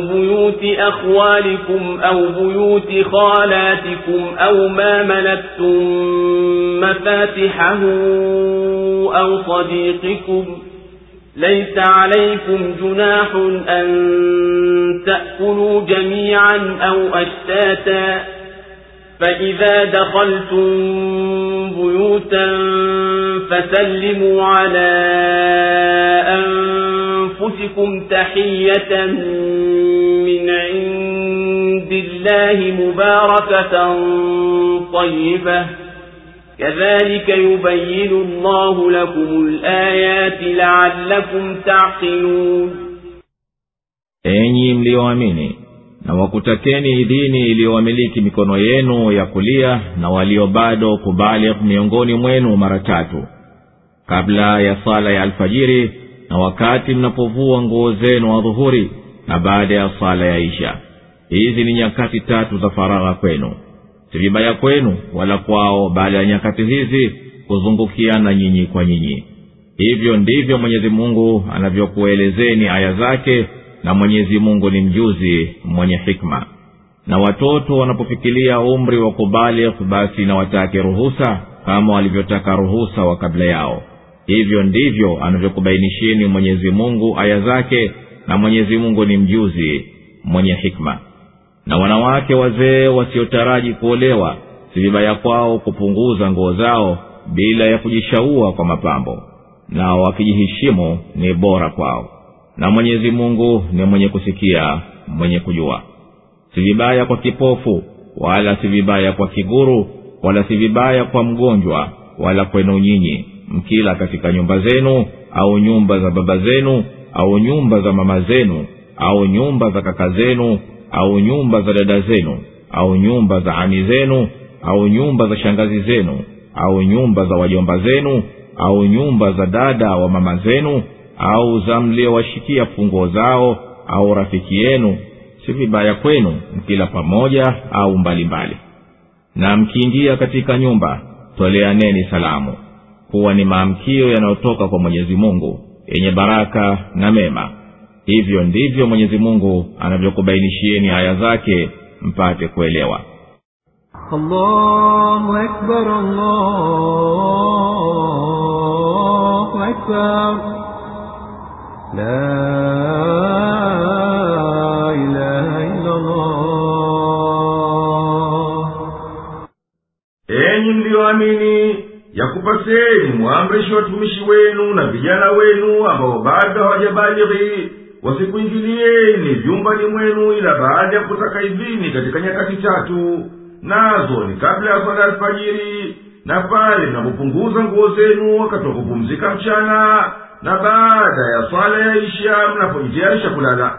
بيوت أخوالكم أو بيوت خالاتكم أو ما ملكتم مفاتحه أو صديقكم ليس عليكم جناح أن تأكلوا جميعا أو أشتاتا فإذا دخلتم بيوتا فسلموا على أنفسكم تحية من عند الله مباركة طيبة كذلك يبين الله لكم الآيات لعلكم تعقلون enyi mliyoamini na wakutakeni idhini iliyowamiliki mikono yenu ya kulia na walio bado kubaligh miongoni mwenu mara tatu kabla ya sala ya alfajiri na wakati mnapovua nguo zenu adhuhuri na baada ya sala ya isha. Hizi ni nyakati tatu za faragha kwenu. Si vibaya kwenu wala kwao baada ya nyakati hizi kuzungukiana nyinyi kwa nyinyi. Hivyo ndivyo mwenyezi mungu anavyokuelezeni aya zake na mwenyezi mungu ni mjuzi mwenye hikma. Na watoto wanapofikilia umri wa kubaligh basi na watake ruhusa kama walivyotaka ruhusa wa kabla yao hivyo ndivyo anavyokubainishieni mwenyezi mungu aya zake na mwenyezi mungu ni mjuzi mwenye hikma. Na wanawake wazee wasiotaraji kuolewa si vibaya kwao kupunguza nguo zao bila ya kujishaua kwa mapambo. Na wakijihishimu ni bora kwao. Na mwenyezi mungu ni mwenye kusikia mwenye kujua. Si vibaya kwa kipofu wala si vibaya kwa kiguru wala si vibaya kwa mgonjwa wala kwenu nyinyi mkila katika nyumba zenu au nyumba za baba zenu au nyumba za mama zenu au nyumba za kaka zenu au nyumba za dada zenu au nyumba za ami zenu au nyumba za shangazi zenu au nyumba za wajomba zenu au nyumba za dada wa mama zenu au za mliowashikia funguo zao au rafiki yenu si vibaya kwenu mkila pamoja au mbalimbali mbali. na mkiingia katika nyumba toleaneni salamu kuwa ni maamkio yanayotoka kwa mwenyezi mungu yenye baraka na mema hivyo ndivyo mwenyezi mungu anavyokubainishieni aya zake mpate kuelewa allahu akbar, allahu akbar. La ilaha. Enyi mliyoamini yakupaseni mwamrishe watumishi wenu na vijana wenu ambao bado hawajabalighi wasikuingilieni vyumbani mwenu ila baada ya kutaka idhini katika nyakati tatu. Nazo ni kabla ya swala alfajiri na pale mnapopunguza nguo zenu wakati wa kupumzika mchana na baada ya swala ya isha mnapojitayarisha kulala.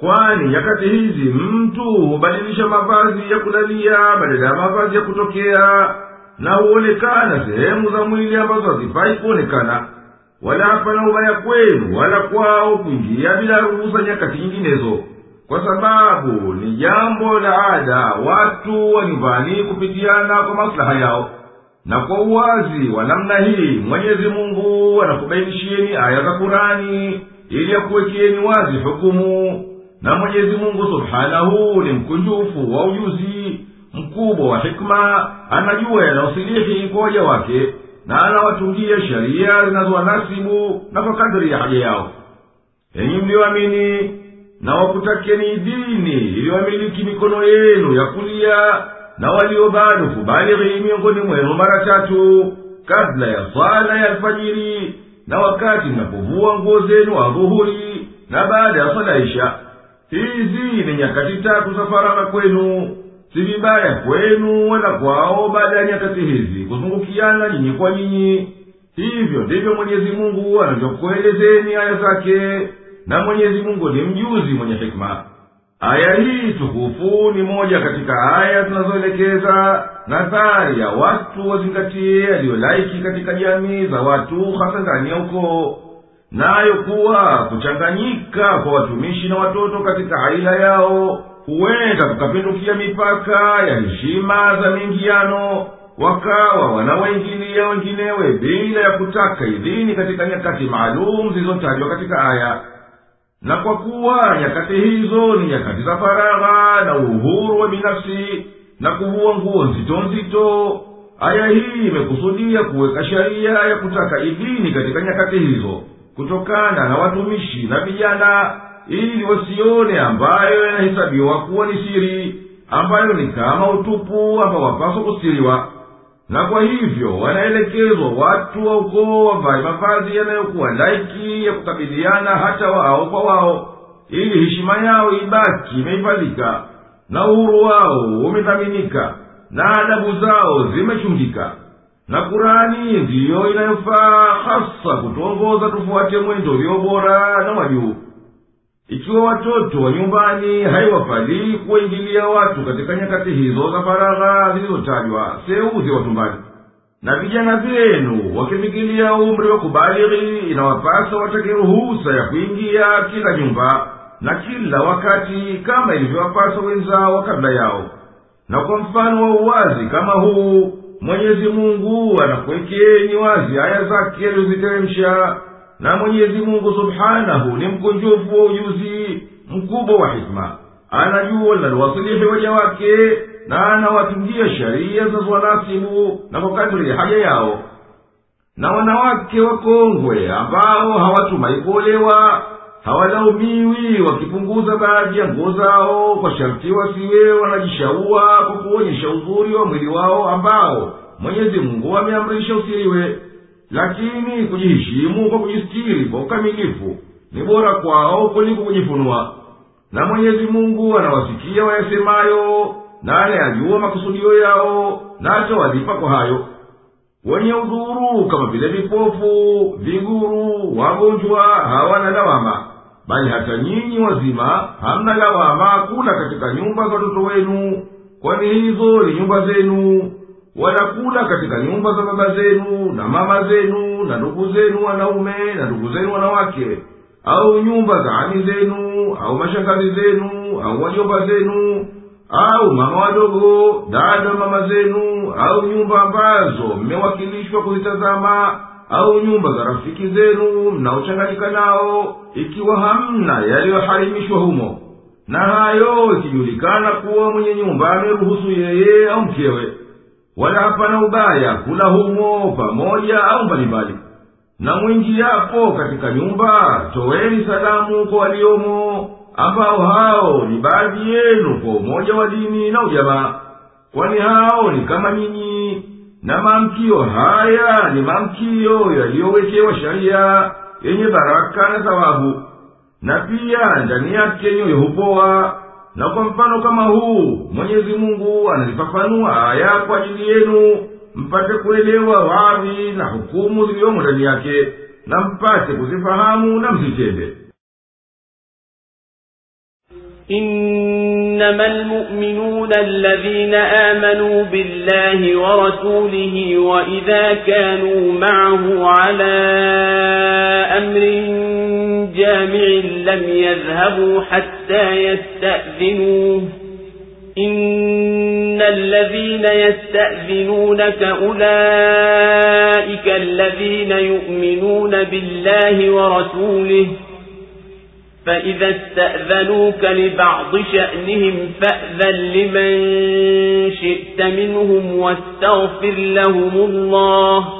Kwani nyakati hizi mtu hubadilisha mavazi ya kulalia badala ya mavazi ya kutokea na huonekana sehemu za mwili ambazo hazifai kuonekana wala hapana ubaya kwenu wala kwao kuingia bila ruhusa nyakati nyinginezo. Kwa sababu ni jambo la ada watu wa kupitiana kwa maslaha yao. Na kwa uwazi wa namna hii mwenyezi mungu anakubainishieni aya za kurani ili akuwekieni wazi hukumu. Na mwenyezi mungu subhanahu ni mkunjufu wa ujuzi mkubwa wa hikma anajua yanayosilihi kwa waja wake na anawatungia sheria zinazowanasibu na kwa kadri ya haja yao. Enyi mliyoamini na wakutakeni dini iliyowamiliki mikono yenu ya kulia na walio bado kubalighi miongoni mwenu mara tatu kabla ya swala ya alfajiri na wakati mnapovua nguo zenu adhuhuri na baada ya swala isha. Hizi ni nyakati tatu za faragha kwenu si vibaya kwenu wala kwao baada ya nyakati hizi kuzungukiana nyinyi kwa nyinyi. Hivyo ndivyo mwenyezi mungu anavyokuelezeni aya zake na mwenyezi mungu ni mjuzi mwenye hikma. Aya hii tukufu ni moja katika aya zinazoelekeza nadhari ya watu wazingatie yaliyolaiki katika jamii za watu hasa ndani ya ukoo. Nayo kuwa kuchanganyika kwa watumishi na watoto katika aila yao huenda kukapindukia mipaka ya heshima za miingiano wakawa wanawaingilia wenginewe bila ya kutaka idhini katika nyakati maalum zilizotajwa katika aya. Na kwa kuwa nyakati hizo ni nyakati za faragha na uhuru wa binafsi na kuvua nguo nzito nzito aya hii imekusudia kuweka sheria ya kutaka idhini katika nyakati hizo kutokana na watumishi na vijana ili wasione ambayo yanahesabiwa kuwa ni siri ambayo ni kama utupu ambao wapaswa kusiriwa. Na kwa hivyo wanaelekezwa watu wa ukoo wavae mavazi yanayokuwa laiki ya kukabiliana hata wao kwa wao ili heshima yao ibaki imehifadhika na uhuru wao umedhaminika na adabu zao zimechungika. Na kurani ndiyo inayofaa hasa kutuongoza tufuate mwendo ulio na wa juu ikiwa watoto wa nyumbani haiwafalii kuwaingilia watu katika nyakati hizo za faragha zilizotajwa seuze watumbani na vijana vyenu wakimigilia umri wa kubalighi inawapasa watake ruhusa ya kuingia kila nyumba na kila wakati kama ilivyowapasa wenzao kabla yao. Na kwa mfano wa uwazi kama huu mwenyezi mungu anakuwekeeni wazi aya zake alizoziteremsha na mwenyezi mungu subhanahu ni mkunjufu wa ujuzi mkubwa wa hikma. Anajua linalowasilihi waja wake na anawatungia sheria zinazowanasibu na kwa kadri ya haja yao. Na wanawake wakongwe ambao hawatumai kuolewa hawalaumiwi wakipunguza baadhi ya nguo zao kwa sharti wasiwe wanajishaua kwa kuonyesha uzuri wa mwili wao ambao mwenyezi mungu ameamrisha usiriwe lakini kujiheshimu kwa kujistiri kwa ukamilifu ni bora kwao kuliko kujifunua. Na mwenyezi mungu anawasikia wayasemayo na ajua makusudio yao na atawalipa kwa hayo. Wenye udhuru kama vile vipofu viguru wagonjwa hawana lawama. Bali hata nyinyi wazima hamna lawama kula katika nyumba za watoto wenu kwani hizo ni nyumba zenu wala kula katika nyumba za baba zenu na mama zenu na ndugu zenu wanaume na ndugu zenu wanawake au nyumba za ami zenu au mashangazi zenu au wajomba zenu au mama wadogo dada mama zenu au nyumba ambazo mmewakilishwa kuzitazama au nyumba za rafiki zenu mnaochanganyika nao ikiwa hamna yaliyoharimishwa humo. Na hayo ikijulikana kuwa mwenye nyumba ameruhusu yeye au mkewe wala hapana ubaya kula humo pamoja au mbalimbali. Na mwingiyapo katika nyumba toweni salamu kwa waliomo ambao hao ni baadhi yenu kwa umoja wa dini na ujamaa. Kwani hao ni kama nyinyi na maamkio haya ni maamkio yaliyowekewa sharia yenye baraka na thawabu. Na pia ndani yake nyoyo hupoa na kwa mfano kama huu mwenyezi mungu anazifafanua aya kwa ajili yenu mpate kuelewa wazi na hukumu ziliyomo ndani yake na mpate kuzifahamu na mzitende إنما المؤمنون الذين آمنوا بالله ورسوله وإذا كانوا معه على أمر جامع لم يذهبوا حتى يستأذنوه. إن الذين يستأذنونك أولئك الذين يؤمنون بالله ورسوله فإذا استأذنوك لبعض شأنهم فأذن لمن شئت منهم واستغفر لهم الله.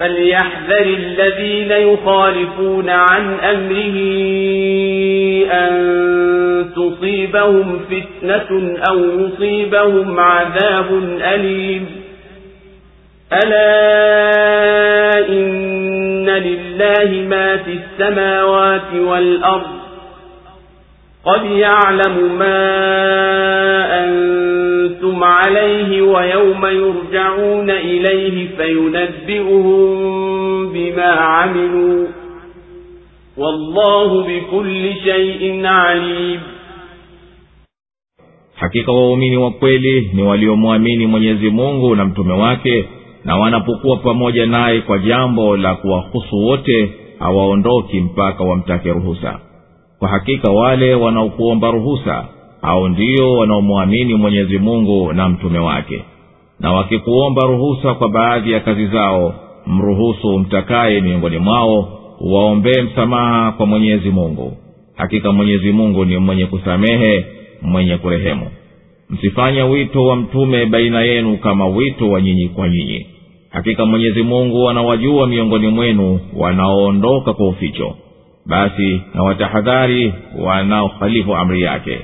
فليحذر الذين يخالفون عن أمره أن تصيبهم فتنة أو يصيبهم عذاب أليم ألا إن لله ما في السماوات والأرض قد يعلم ما أنتم عليه ويوم يرجعون إليه فينبئهم بما عملوا والله بكل شيء عليم hakika waumini wa kweli ni waliomwamini mwenyezi mungu na mtume wake na wanapokuwa pamoja naye kwa jambo la kuwahusu wote hawaondoki mpaka wamtake ruhusa kwa hakika wale wanaokuomba ruhusa hao ndio wanaomwamini mwenyezi mungu na mtume wake. Na wakikuomba ruhusa kwa baadhi ya kazi zao mruhusu mtakaye miongoni mwao waombee msamaha kwa mwenyezi mungu. Hakika mwenyezi mungu ni mwenye kusamehe mwenye kurehemu. Msifanye wito wa mtume baina yenu kama wito wa nyinyi kwa nyinyi. Hakika mwenyezi mungu anawajua miongoni mwenu wanaoondoka kwa uficho. Basi na watahadhari wanaokhalifu amri yake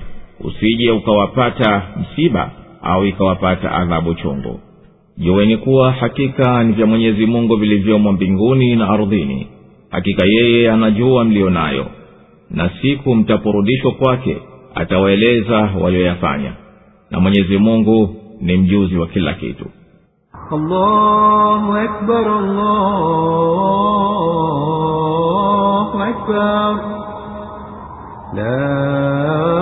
usije ukawapata msiba au ikawapata adhabu chungu. Jueni kuwa hakika ni vya mwenyezi mungu vilivyomo mbinguni na ardhini. Hakika yeye anajua mliyo nayo. Na siku mtaporudishwa kwake atawaeleza walioyafanya. Na mwenyezi mungu ni mjuzi wa kila kitu. Allahu akbar, allahu akbar. La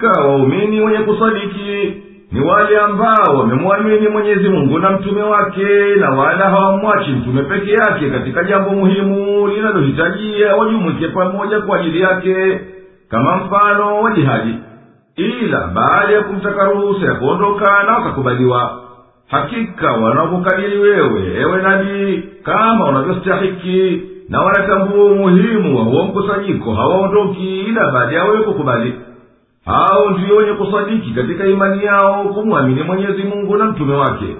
hakika waumini wenye kusadiki ni wale ambao wamemwamini mwenyezi mungu na mtume wake na wala hawamwachi mtume peke yake katika jambo muhimu linalohitajia wajumuike pamoja kwa ajili yake kama mfano wa jihadi. Ila baada ya kumtaka ruhusa ya kuondoka na wakakubaliwa hakika wanaokukadiri wewe ewe nabii kama unavyostahiki na wanatambua umuhimu wa huo mkusanyiko hawaondoki ila baada ya wewe kukubali hao ndio wenye kusadiki katika imani yao kumwamini mwenyezi mungu na mtume wake.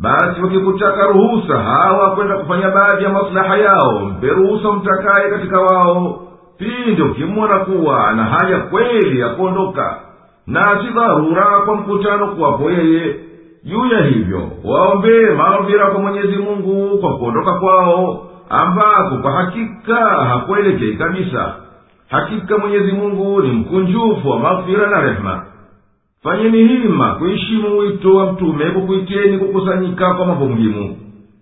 Basi wakikutaka ruhusa hawa kwenda kufanya baadhi ya maslaha yao. Mpe ruhusa mtakaye katika wao. Pindi ukimwona kuwa ana haja kweli ya kuondoka. Na si dharura kwa mkutano kuwapo yeye. Juu ya hivyo waombee maghfira kwa mwenyezi mungu kwa kuondoka kwao ambako kwa hakika hakuelekei kabisa hakika mwenyezi mungu ni mkunjufu wa maghfira na rehema fanyeni hima kuheshimu wito wa mtume kukuiteni kukusanyika kwa mambo muhimu.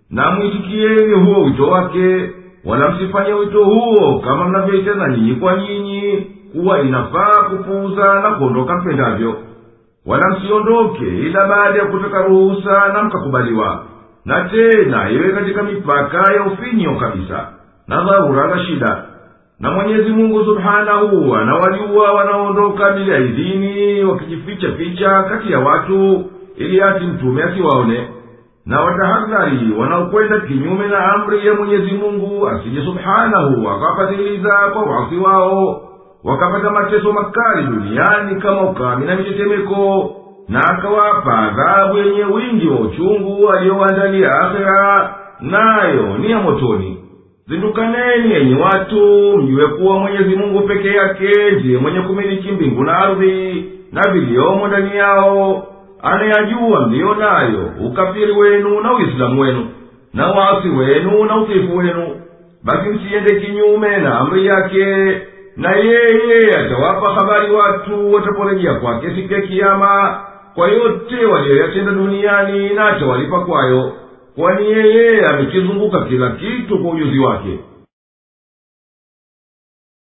Na mwitikieni huo wito wake wala msifanye wito huo kama mnavyoitana nyinyi kwa nyinyi kuwa inafaa kupuuza na kuondoka mpendavyo. Wala msiondoke ila baada ya kutaka ruhusa na mkakubaliwa. Na tena iwe katika mipaka ya ufinyo kabisa na dharura na shida na mwenyezi mungu subhanahu anawajua wanaondoka bila idhini wakijificha ficha kati ya watu ili ati mtume asiwaone. Na watahadhari wanaokwenda kinyume na amri ya mwenyezi mungu asije subhanahu akawapatiliza kwa wasi wao wakapata mateso makali duniani kama ukami na mitetemeko na akawapa adhabu yenye wingi wa uchungu aliyowaandalia akhera nayo ni ya motoni zindukaneni enyi watu mjue kuwa mwenyezi mungu peke yake ndiye mwenye kumiliki mbingu na ardhi na viliomo ndani yao. Anayajua mliyo nayo ukafiri wenu na uislamu wenu na wasi wenu na utifu wenu. Basi msiende kinyume na amri yake na yeye atawapa habari watu wataporejea kwake siku ya kiyama kwa yote waliyoyatenda duniani na atawalipa kwayo kwani yeye amekizunguka kila kitu kwa ujuzi wake